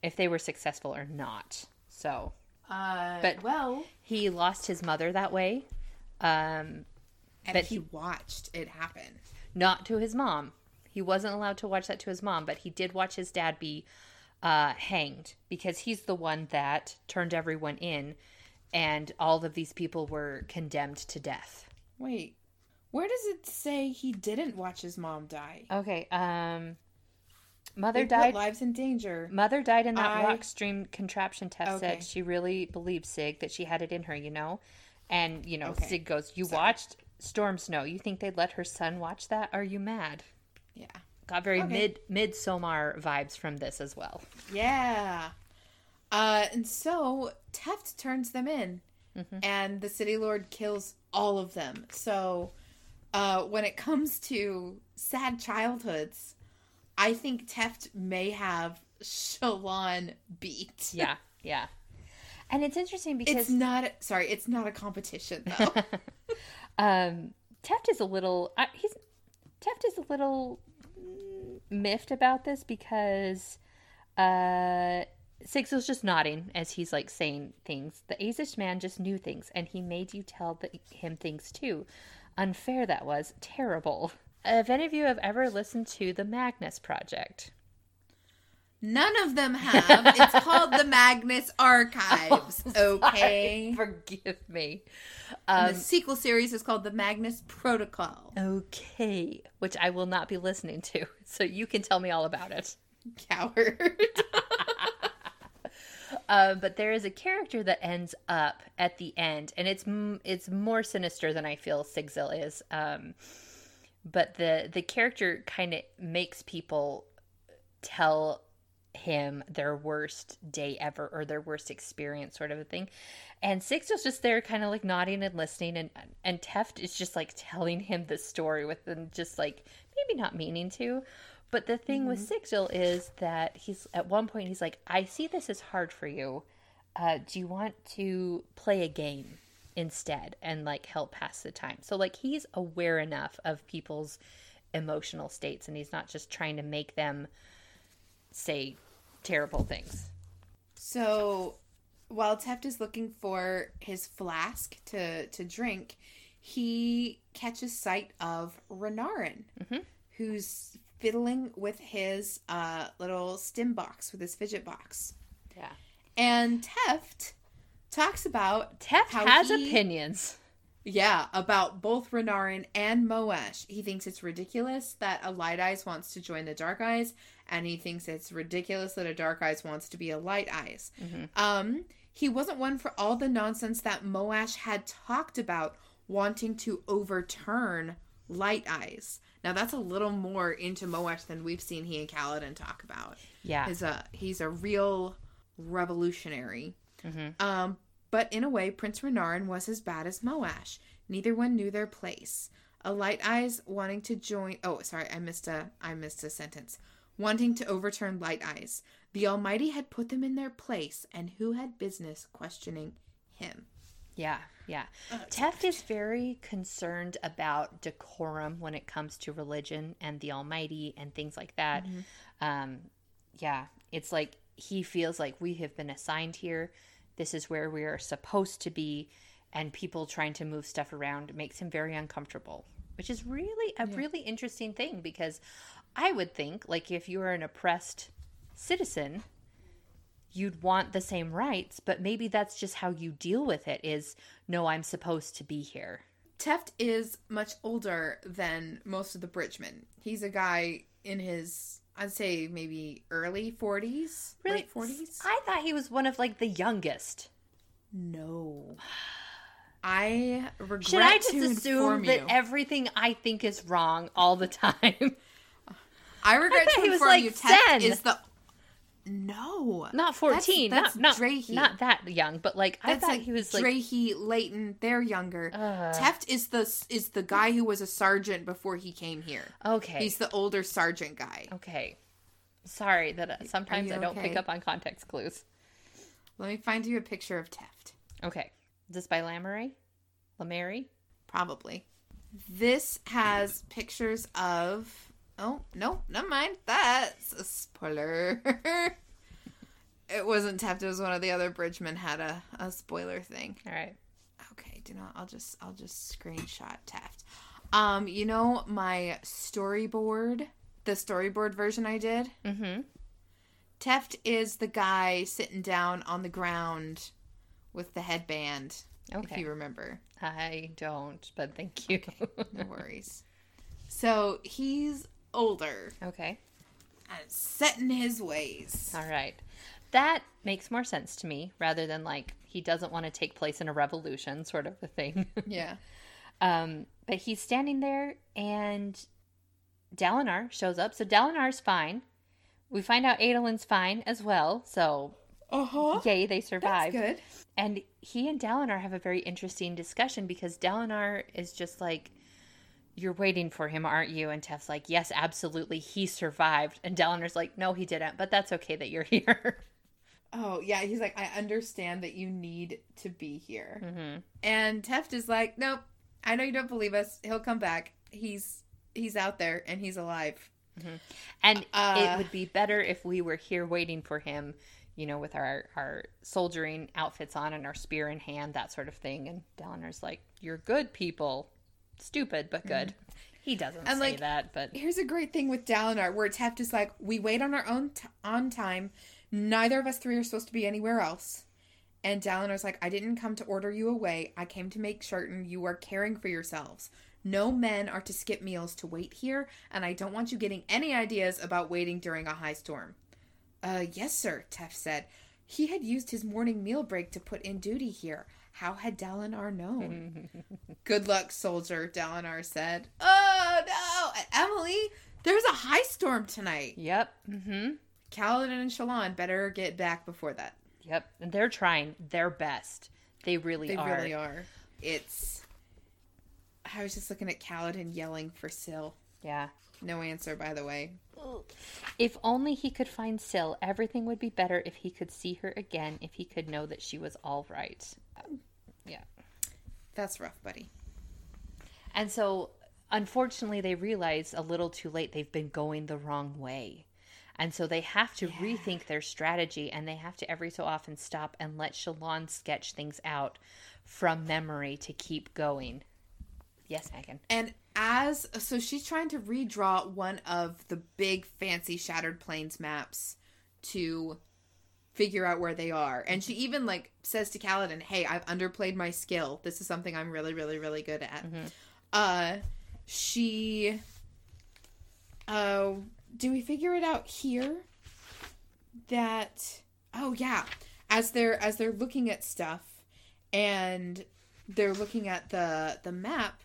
if they were successful or not. So Uh But- well, he lost his mother that way. Um, and but he he- watched it happen. not to his mom. He wasn't allowed to watch that to his mom, but he did watch his dad be uh, hanged because he's the one that turned everyone in, and all of these people were condemned to death. Wait, where does it say he didn't watch his mom die? Okay. Um, mother They died. lives in danger. Mother died in that I- rock stream contraption. Teft Okay. said she really believed Sig that she had it in her, you know. And you know, Okay. Sig goes, "You Sorry. watched Storm Snow. You think they'd let her son watch that? Are you mad?" Yeah. Got very Okay. Midsommar vibes from this as well. Yeah. Uh, and so Teft turns them in, and the city lord kills all of them. So, uh, when it comes to sad childhoods, I think Teft may have Shallan beat. Yeah, yeah. And it's interesting because It's not. Sorry, it's not a competition though. um, Teft is a little. Uh, he's Teft is a little miffed about this because uh, Sigzil's just nodding as he's like saying things. The Azish man just knew things, and he made you tell the, him things too. Unfair that was. Terrible. If any of you have ever listened to the Magnus Project, None of them have. It's called the Magnus Archives. Okay. forgive me. Um, the sequel series is called the Magnus Protocol. okay, which I will not be listening to, so you can tell me all about it. Coward. Um, but there is a character that ends up at the end, and it's m- it's more sinister than I feel Sigzil is. Um, but the the character kind of makes people tell him their worst day ever or their worst experience, sort of a thing. And Sigzil's just there, kind of like nodding and listening, and and Teft is just like telling him the story with them, just like maybe not meaning to. But the thing with Sigzil is that he's at one point he's like, "I see this is hard for you. Uh, do you want to play a game instead and like help pass the time?" So like he's aware enough of people's emotional states, and he's not just trying to make them say terrible things. So, while Teft is looking for his flask to to drink, he catches sight of Renarin, who's fiddling with his uh, little stim box with his fidget box, Yeah, and Teft talks about how has he- opinions. Yeah, about both Renarin and Moash. He thinks it's ridiculous that a Light Eyes wants to join the Dark Eyes, and he thinks it's ridiculous that a Dark Eyes wants to be a Light Eyes. Um, he wasn't one for all the nonsense that Moash had talked about wanting to overturn Light Eyes. Now that's a little more into Moash than we've seen he and Kaladin talk about. Yeah, He's a he's a real revolutionary. Um, but in a way, Prince Renarin was as bad as Moash. Neither one knew their place. A Light Eyes wanting to join. Oh, sorry, I missed a I missed a sentence. Wanting to overturn Light Eyes. The Almighty had put them in their place, and who had business questioning him? Yeah, yeah. Teft is very concerned about decorum when it comes to religion and the Almighty and things like that. Um, yeah, it's like he feels like we have been assigned here. This is where we are supposed to be, and people trying to move stuff around makes him very uncomfortable. Which is really a really interesting thing because I would think, like, if you are an oppressed citizen, you'd want the same rights, but maybe that's just how you deal with it is no, I'm supposed to be here. Teft is much older than most of the Bridgemen. He's a guy in his, I'd say maybe early 40s, late 40s. I thought he was one of like the youngest. No. I regret Should I just to assume inform that you. everything I think is wrong all the time? I regret thought to he was inform like you. Teft 10. is the no, Not 14, That's, not that's not Drehy. not that young, but like I That's thought like he was like Drehy, Leyten. They're younger. Uh. Teft is the is the guy who was a sergeant before he came here. okay. He's the older sergeant guy. okay. Sorry that uh, sometimes I don't pick up on context clues. Let me find you a picture of Teft. Okay. Is this by Lamery? Lamary? Probably. This has pictures of. Oh no, never mind. That's a spoiler. it wasn't Teft. It was one of the other Bridgemen had a, a spoiler thing. All right. Okay, do not. I'll just I'll just screenshot Teft. Um, you know my storyboard the storyboard version I did. Mm-hmm. Teft is the guy sitting down on the ground with the headband. Okay. If you remember. I don't, but thank you. No worries. so he's older okay. and set in his ways. All right. That makes more sense to me rather than like he doesn't want to take place in a revolution sort of a thing. Yeah. um, but he's standing there and Dalinar shows up. So Dalinar's fine. We find out Adolin's fine as well. So Uh huh. yay, they That's survived. good. And he and Dalinar have a very interesting discussion because Dalinar is just like, You're waiting for him, aren't you? And Teft's like, Yes, absolutely. He survived. And Dalinar's like, No, he didn't, but that's okay that you're here. Oh yeah, he's like, I understand that you need to be here. hmm And Teft is like, Nope, I know you don't believe us. He'll come back. He's he's out there and he's alive. And Uh, it would be better if we were here waiting for him, you know, with our, our soldiering outfits on and our spear in hand, that sort of thing. And Dalinar's like, You're good people. Stupid, but good. He doesn't And, say like, that, but Here's a great thing with Dalinar, where Teft is like, we wait on our own t- on time. Neither of us three are supposed to be anywhere else. And Dalinar's like, I didn't come to order you away. I came to make certain you are caring for yourselves. No men are to skip meals to wait here, and I don't want you getting any ideas about waiting during a high storm. Uh, yes, sir, Teft said. He had used his morning meal break to put in duty here. How had Dalinar known? Good luck, soldier, Dalinar said. Oh, no! Emily, there's a high storm tonight. yep. Mm-hmm. Kaladin and Shalon better get back before that. Yep. And they're trying their best. They really They are. They really are. It's. I was just looking at Kaladin yelling for Syl. Yeah. No answer, by the way. If only he could find Syl, everything would be better if he could see her again, if he could know that she was all right. Uh, yeah. That's rough, buddy. And so, unfortunately, they realize a little too late they've been going the wrong way. And so they have to rethink their strategy and they have to every so often stop and let Shallan sketch things out from memory to keep going. Yes, Megan. And as so, she's trying to redraw one of the big fancy Shattered Plains maps to figure out where they are. And she even like says to Kaladin, "Hey, I've underplayed my skill. This is something I'm really, really, really good at." Uh, she. Uh, do we figure it out here? That oh yeah, as they're as they're looking at stuff, and they're looking at the the map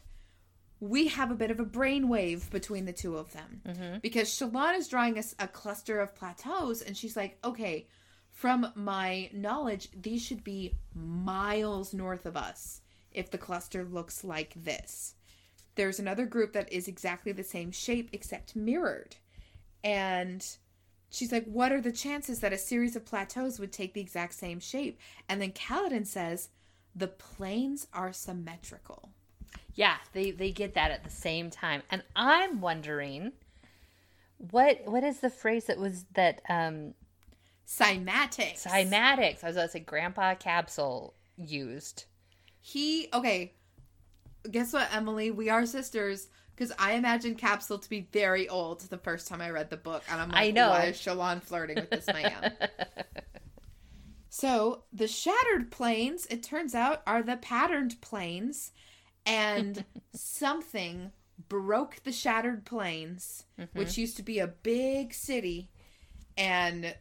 we have a bit of a brainwave between the two of them mm-hmm. because Shallan is drawing us a, cluster of plateaus, and she's like, "Okay, from my knowledge, these should be miles north of us if the cluster looks like this." There's another group that is exactly the same shape except mirrored, and she's like, "What are the chances that a series of plateaus would take the exact same shape?" And then Kaladin says, "The plains are symmetrical." Yeah, they they get that at the same time. And I'm wondering what what is the phrase that was that um Cymatics. cymatics. I was gonna say grandpa Kabsal used. He okay. Guess what, Emily? We are sisters because I imagined Kabsal to be very old the first time I read the book, and I'm like, I know. why is Shallan flirting with this man? so the shattered plains, it turns out, are the patterned plains, and something broke the shattered plains, mm-hmm. which used to be a big city, and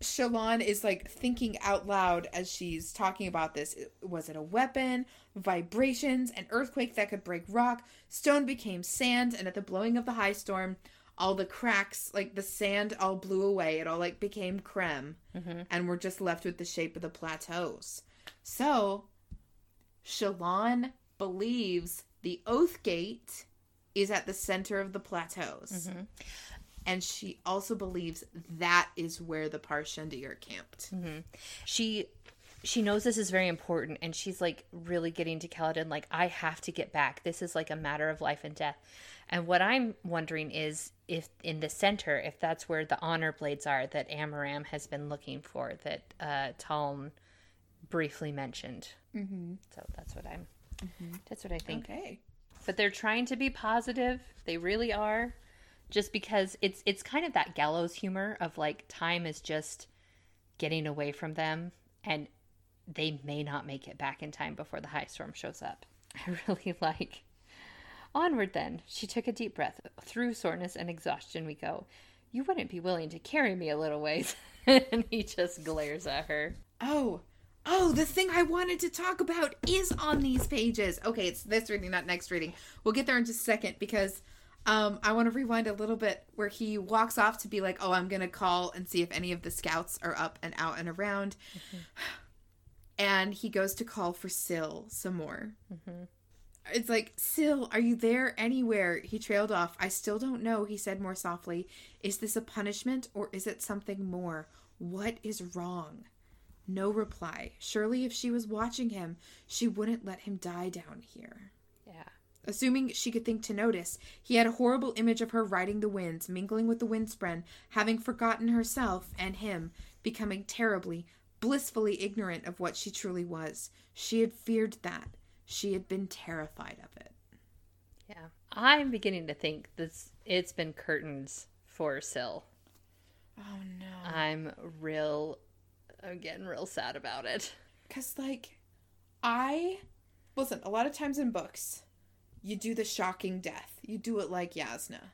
Shallan is like thinking out loud as she's talking about this. Was it a weapon? Vibrations? An earthquake that could break rock? Stone became sand, and at the blowing of the high storm, all the cracks, like the sand, all blew away. It all like became crem, mm-hmm. and we're just left with the shape of the plateaus. So, Shallan believes the Oath Gate is at the center of the plateaus. And she also believes that is where the Parshendi are camped. She she knows this is very important and she's like really getting to Kaladin like I have to get back. This is like a matter of life and death. And what I'm wondering is if in the center, if that's where the honor blades are that Amaram has been looking for, that uh, Taln briefly mentioned. Mm-hmm. So that's what I'm. Mm-hmm. That's what I think. Okay. But they're trying to be positive. They really are. just because it's it's kind of that gallows humor of like time is just getting away from them and they may not make it back in time before the high storm shows up. I really like Onward then. She took a deep breath. Through soreness and exhaustion we go. You wouldn't be willing to carry me a little ways. and he just glares at her. Oh, oh, the thing I wanted to talk about is on these pages. Okay, it's this reading, not next reading. We'll get there in just a second because um, I want to rewind a little bit where he walks off to be like, oh, I'm going to call and see if any of the scouts are up and out and around. Mm-hmm. And he goes to call for Syl some more. Mm-hmm. It's like, Syl, are you there anywhere? He trailed off. I still don't know, he said more softly. Is this a punishment or is it something more? What is wrong? No reply. Surely, if she was watching him, she wouldn't let him die down here. Yeah. Assuming she could think to notice, he had a horrible image of her riding the winds, mingling with the windspren, having forgotten herself and him, becoming terribly, blissfully ignorant of what she truly was. She had feared that. She had been terrified of it. Yeah. I'm beginning to think this it's been curtains for Syl. Oh no. I'm real I'm getting real sad about it. Cuz like I listen, a lot of times in books you do the shocking death. You do it like Jasnah.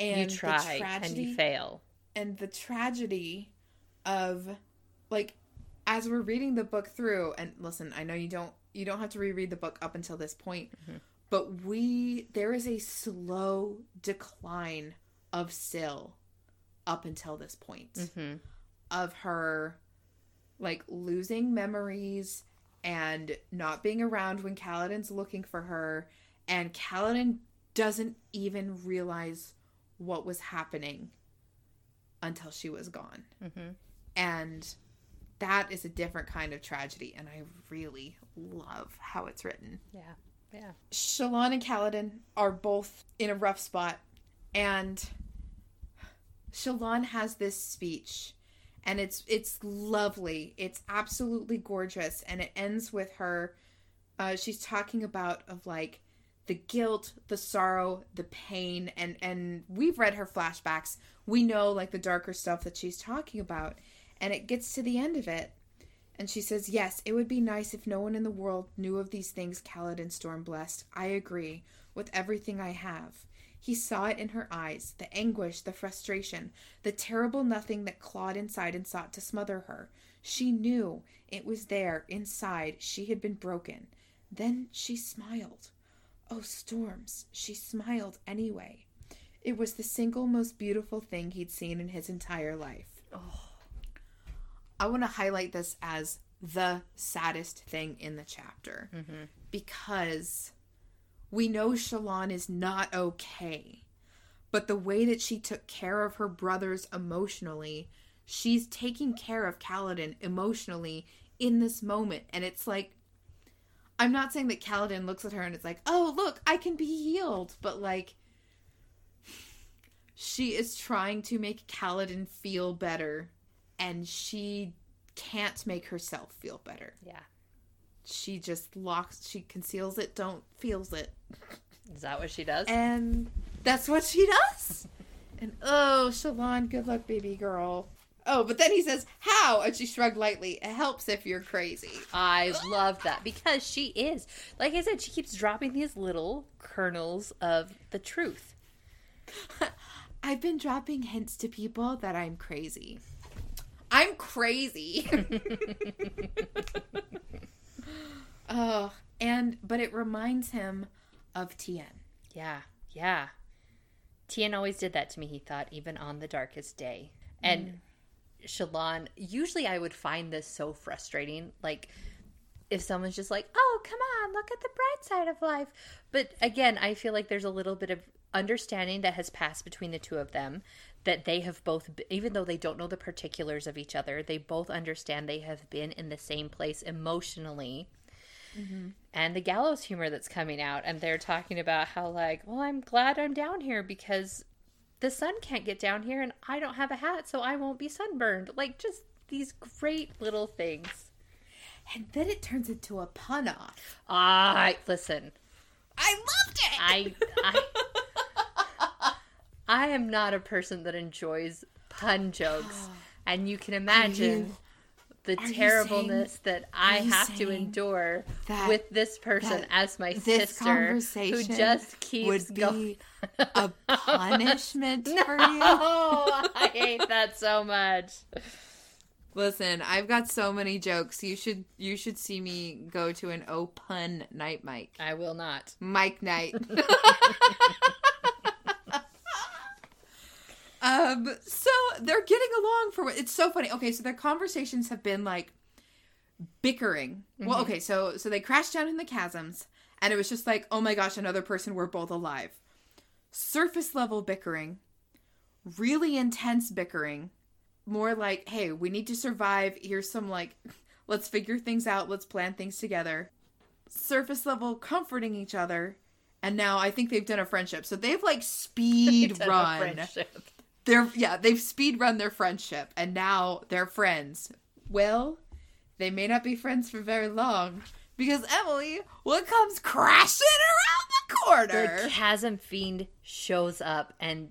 And you try tragedy, and you fail. And the tragedy of like as we're reading the book through and listen, I know you don't you don't have to reread the book up until this point, mm-hmm. but we there is a slow decline of Syl up until this point mm-hmm. Of her like losing memories and not being around when Kaladin's looking for her and Kaladin doesn't even realize what was happening until she was gone. Mm-hmm. And that is a different kind of tragedy and I really love how it's written. Yeah. Yeah. Shallan and Kaladin are both in a rough spot and Shallan has this speech and it's it's lovely. It's absolutely gorgeous and it ends with her uh, she's talking about of like the guilt, the sorrow, the pain and and we've read her flashbacks. We know like the darker stuff that she's talking about and it gets to the end of it and she says, Yes, it would be nice if no one in the world knew of these things Kaladin Stormblessed. I agree, with everything I have. He saw it in her eyes the anguish, the frustration, the terrible nothing that clawed inside and sought to smother her. She knew it was there, inside. She had been broken. Then she smiled. Oh, storms, she smiled anyway. It was the single most beautiful thing he'd seen in his entire life. Oh. I want to highlight this as the saddest thing in the chapter mm-hmm. because we know Shallan is not okay. But the way that she took care of her brothers emotionally, she's taking care of Kaladin emotionally in this moment. And it's like, I'm not saying that Kaladin looks at her and it's like, oh, look, I can be healed. But like, she is trying to make Kaladin feel better. And she can't make herself feel better. Yeah she just locks she conceals it don't feels it. Is that what she does? And that's what she does. And oh Shallan good luck baby girl. Oh but then he says how? And she shrugged lightly. It helps if you're crazy. I love that because she is like i said she keeps dropping these little kernels of the truth. I've been dropping hints to people that i'm crazy. I'm crazy Oh, and but it reminds him of Tien. Yeah, yeah. Tien always did that to me. He thought even on the darkest day, and mm. Shallan. Usually, I would find this so frustrating. Like if someone's just like, "Oh, come on, look at the bright side of life," but again, I feel like there's a little bit of understanding that has passed between the two of them that they have both even though they don't know the particulars of each other they both understand they have been in the same place emotionally mm-hmm. and the gallows humor that's coming out. And they're talking about how, like, well, I'm glad I'm down here because the sun can't get down here and I don't have a hat, so I won't be sunburned. Like, just these great little things. And then it turns into a pun off. I listen. I loved it. I, I I am not a person that enjoys pun jokes, and you can imagine the are terribleness that I have to endure with this person as my sister who just keeps would going. a punishment for you. Oh, I hate that so much. Listen, I've got so many jokes. You should you should see me go to an O pun night mic. I will not. Mike night. um so they're getting along for what it's so funny. Okay, so their conversations have been like bickering. Well, okay, so so they crashed down in the chasms and it was just like, "Oh my gosh, another person we're both alive." Surface level bickering. Really intense bickering. More like, "Hey, we need to survive. Here's some like let's figure things out. Let's plan things together." Surface level comforting each other. And now I think they've done a friendship. So they've like speed of run friendship. They're yeah they've speed run their friendship and now they're friends. Well they may not be friends for very long because emily what comes crashing around the corner? The chasm fiend shows up and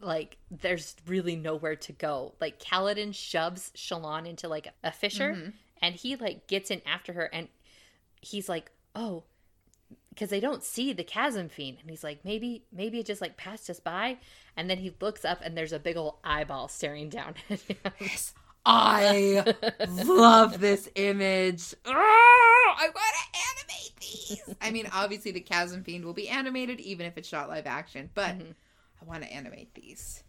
like there's really nowhere to go. Like Kaladin shoves Shallan into like a fissure mm-hmm. and he like gets in after her and he's like, "Oh, because they don't see the chasm fiend." And he's like, "Maybe maybe it just like passed us by." And then he looks up and there's a big old eyeball staring down at him. i love this image Ah, i want to animate these i mean obviously the chasm fiend will be animated even if it's shot live action but i want to animate these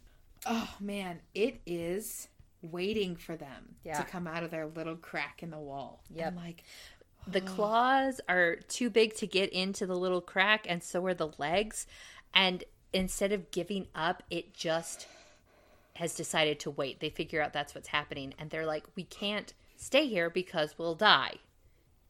oh man it is waiting for them Yeah. to come out of their little crack in the wall yeah like the mm. claws are too big to get into the little crack and so are the legs and instead of giving up it just has decided to wait they figure out that's what's happening and they're like we can't stay here because we'll die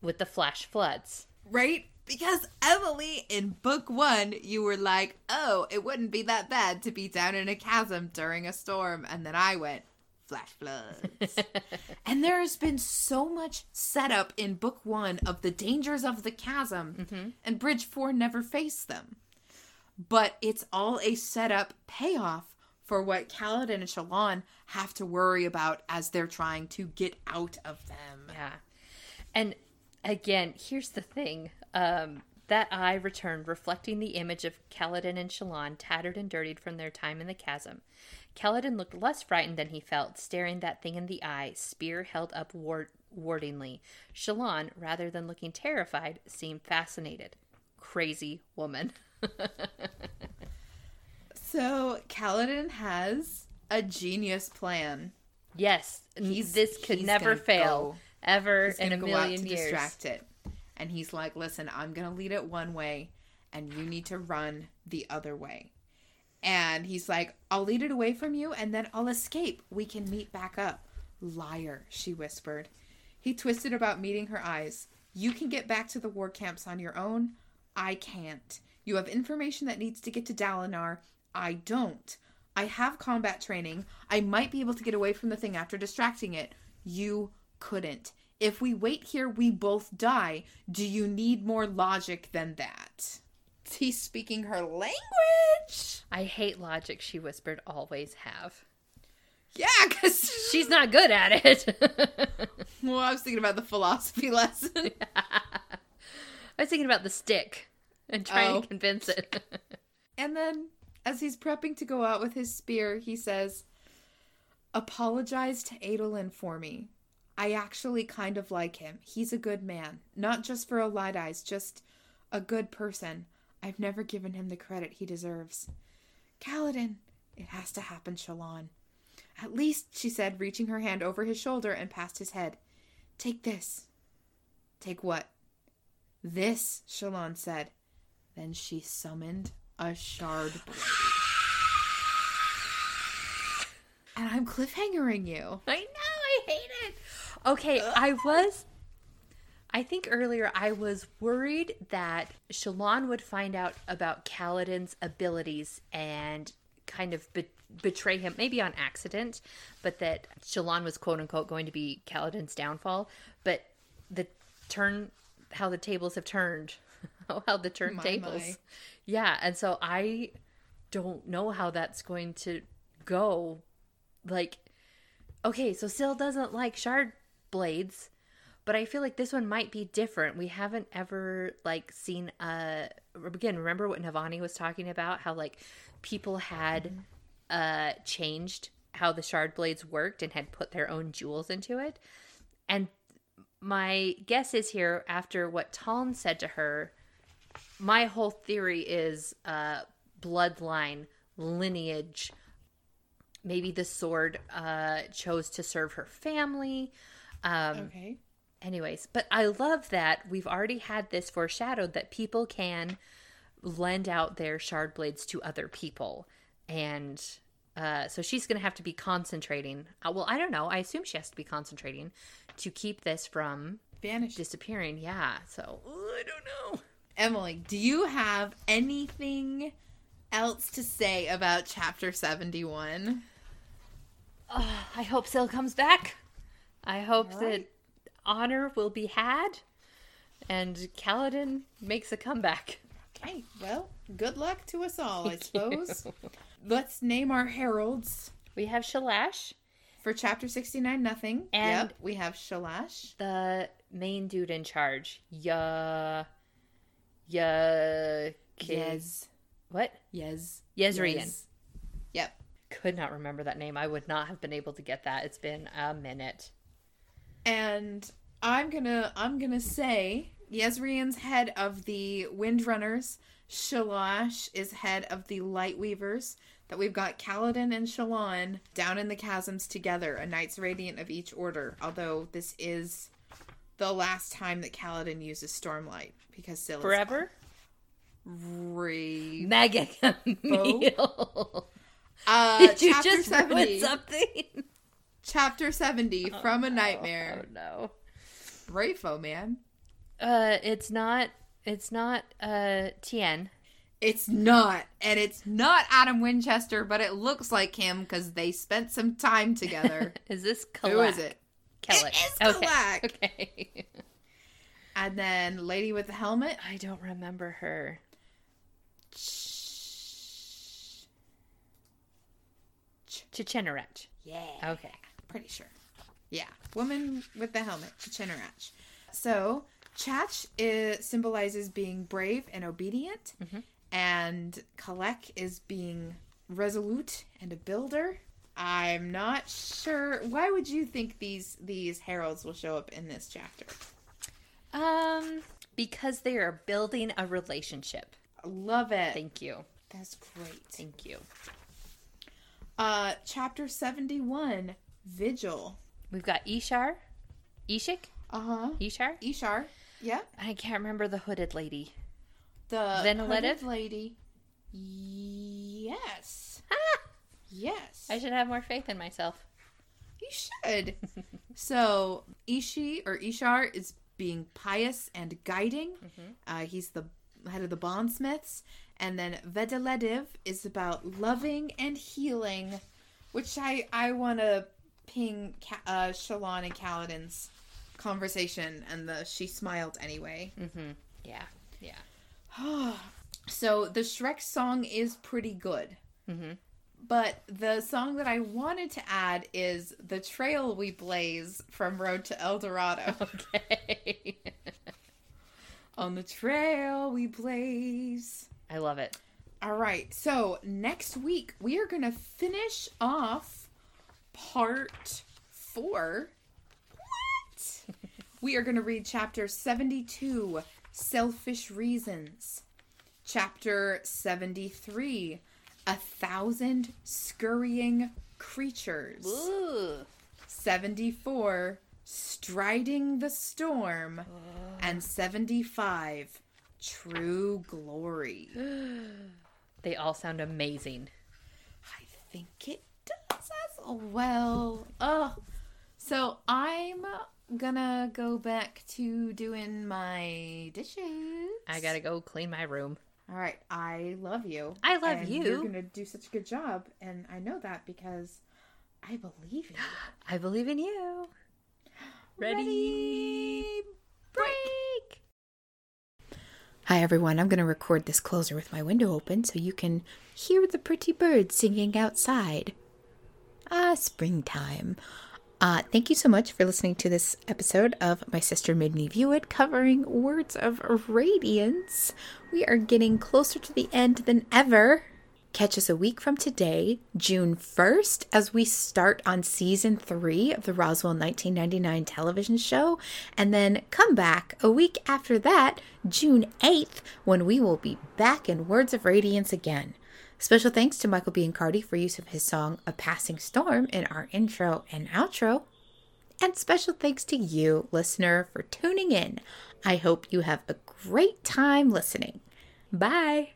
with the flash floods Right? Because Emily, in book one, you were like, oh, it wouldn't be that bad to be down in a chasm during a storm. And then I went, flash floods. and there has been so much setup in book one of the dangers of the chasm, and Bridge 4 never faced them. But it's all a setup payoff for what Kaladin and Shallan have to worry about as they're trying to get out of them. yeah and again here's the thing um that eye returned, reflecting the image of Kaladin and Shallan, tattered and dirtied from their time in the chasm. Kaladin looked less frightened than he felt, staring that thing in the eye, spear held up ward- wardingly. Shallan, rather than looking terrified, seemed fascinated. Crazy woman. So Kaladin has a genius plan. yes, He's- this could never fail go- ever in a gonna go out million to years. distract it, and he's like, "Listen, I'm gonna lead it one way, and you need to run the other way." And he's like, "I'll lead it away from you, and then I'll escape. We can meet back up." Liar, she whispered. He twisted about, meeting her eyes. You can get back to the war camps on your own. I can't. You have information that needs to get to Dalinar. I don't. I have combat training. I might be able to get away from the thing after distracting it. You couldn't. If we wait here, we both die. Do you need more logic than that? He's speaking her language. I hate logic, she whispered, always have. Yeah, because She's not good at it. well, I was thinking about the philosophy lesson. I was thinking about the stick and trying Oh. to convince it. And then, as he's prepping to go out with his spear, he says, Apologize to Adolin for me. I actually kind of like him. He's a good man. Not just for Light Eyes, just a good person. I've never given him the credit he deserves. Kaladin, it has to happen, Shallan. At least, she said, reaching her hand over his shoulder and past his head. Take this. Take what? This, Shallan said. Then she summoned a shard. And I'm cliffhangering you. I know, I hate it. Okay, I was. I think earlier I was worried that Shallan would find out about Kaladin's abilities and kind of be- betray him, maybe on accident, but that Shallan was quote unquote going to be Kaladin's downfall. But the turn, how the tables have turned, how the turntables. Yeah, and so I don't know how that's going to go. Like, okay, so Syl doesn't like shard blades, but I feel like this one might be different. We haven't ever like seen uh again, remember what Navani was talking about? How like people had uh changed how the shard blades worked and had put their own jewels into it. And my guess is here after what Taln said to her, my whole theory is uh bloodline, lineage. Maybe the sword uh chose to serve her family. Um Okay. anyways but i love that we've already had this foreshadowed that people can lend out their shard blades to other people and uh, so she's gonna have to be concentrating uh, well i don't know i assume she has to be concentrating to keep this from Vanish. disappearing yeah so Ooh, i don't know Emily, do you have anything else to say about chapter 71? i hope Syl comes back i hope All that honor will be had and Kaladin makes a comeback Okay, well, good luck to us all, I you. suppose. Let's name our heralds. we have Shalash For chapter 69, nothing. And- yep, we have Shalash. the main dude in charge. Ya. Ya. Yes. What? Yes. Jezrien. Yes. Yep. Could not remember that name. I would not have been able to get that. It's been a minute. And I'm gonna I'm gonna say Jezrien's head of the Windrunners. Shalash is head of the Lightweavers. That we've got Kaladin and Shallan down in the chasms together, a Knights Radiant of each order. Although this is the last time that Kaladin uses Stormlight because Forever? Re- Mega Camille. uh, Did you just ruin 70. something? Chapter 70 from a Oh, nightmare. Oh no. Bravo, man. Uh, it's not. It's not. Uh, Tien. It's not. And it's not Adam Winchester, but it looks like him because they spent some time together. Is this Who Kalak? is it? It is Okay. Kalak. Okay. And then Lady with the Helmet. I don't remember her. Chichenarach. Yeah. Okay. Pretty sure. Yeah. Woman with the helmet, Chichinarach. So, Chach is, symbolizes being brave and obedient, and Kalak is being resolute and a builder. I'm not sure. Why would you think these these heralds will show up in this chapter? Um, because they are building a relationship. I love it. Thank you. That's great. Thank you. Uh, chapter seventy-one, Vigil. We've got Ishar, Ishik, Uh huh. Ishar. Ishar. Yeah. I can't remember the hooded lady. The Venelative? hooded lady. Yes. Yes. I should have more faith in myself. You should. so Ishi or Ishar is being pious and guiding. Uh, he's the head of the bondsmiths, and then Vedeledev is about loving and healing, which I I want to ping uh, Shallan and Kaladin's conversation, and the she smiled anyway. Mm-hmm. Yeah. Yeah. so the Shrek song is pretty good. Mm-hmm. But the song that I wanted to add is The Trail We Blaze from Road to El Dorado. Okay. On the trail we blaze. I love it. All right, so next week we are going to finish off part four. What? we are going to read chapter 72 Selfish Reasons, chapter 73 A Thousand Scurrying Creatures. Ooh. 74 striding the storm and 75 true glory They all sound amazing. i think it well oh so i'm gonna go back to doing my dishes I gotta go clean my room. all right i love you I love and you. you're gonna do such a good job and i know that because i believe in you I believe in you. Ready? Ready, Break. Hi, everyone. I'm going to record this closer with my window open so you can hear the pretty birds singing outside. Ah, springtime. Uh, thank you so much for listening to this episode of My Sister Made Me View It, covering Words of Radiance. We are getting closer to the end than ever. Catch us a week from today, June 1st, as we start on season three of the Roswell 1999 television show. And then come back a week after that, June 8th, when we will be back in Words of Radiance again. Special thanks to Michael Biancardi for use of his song A Passing Storm in our intro and outro. And special thanks to you, listener, for tuning in. I hope you have a great time listening. Bye.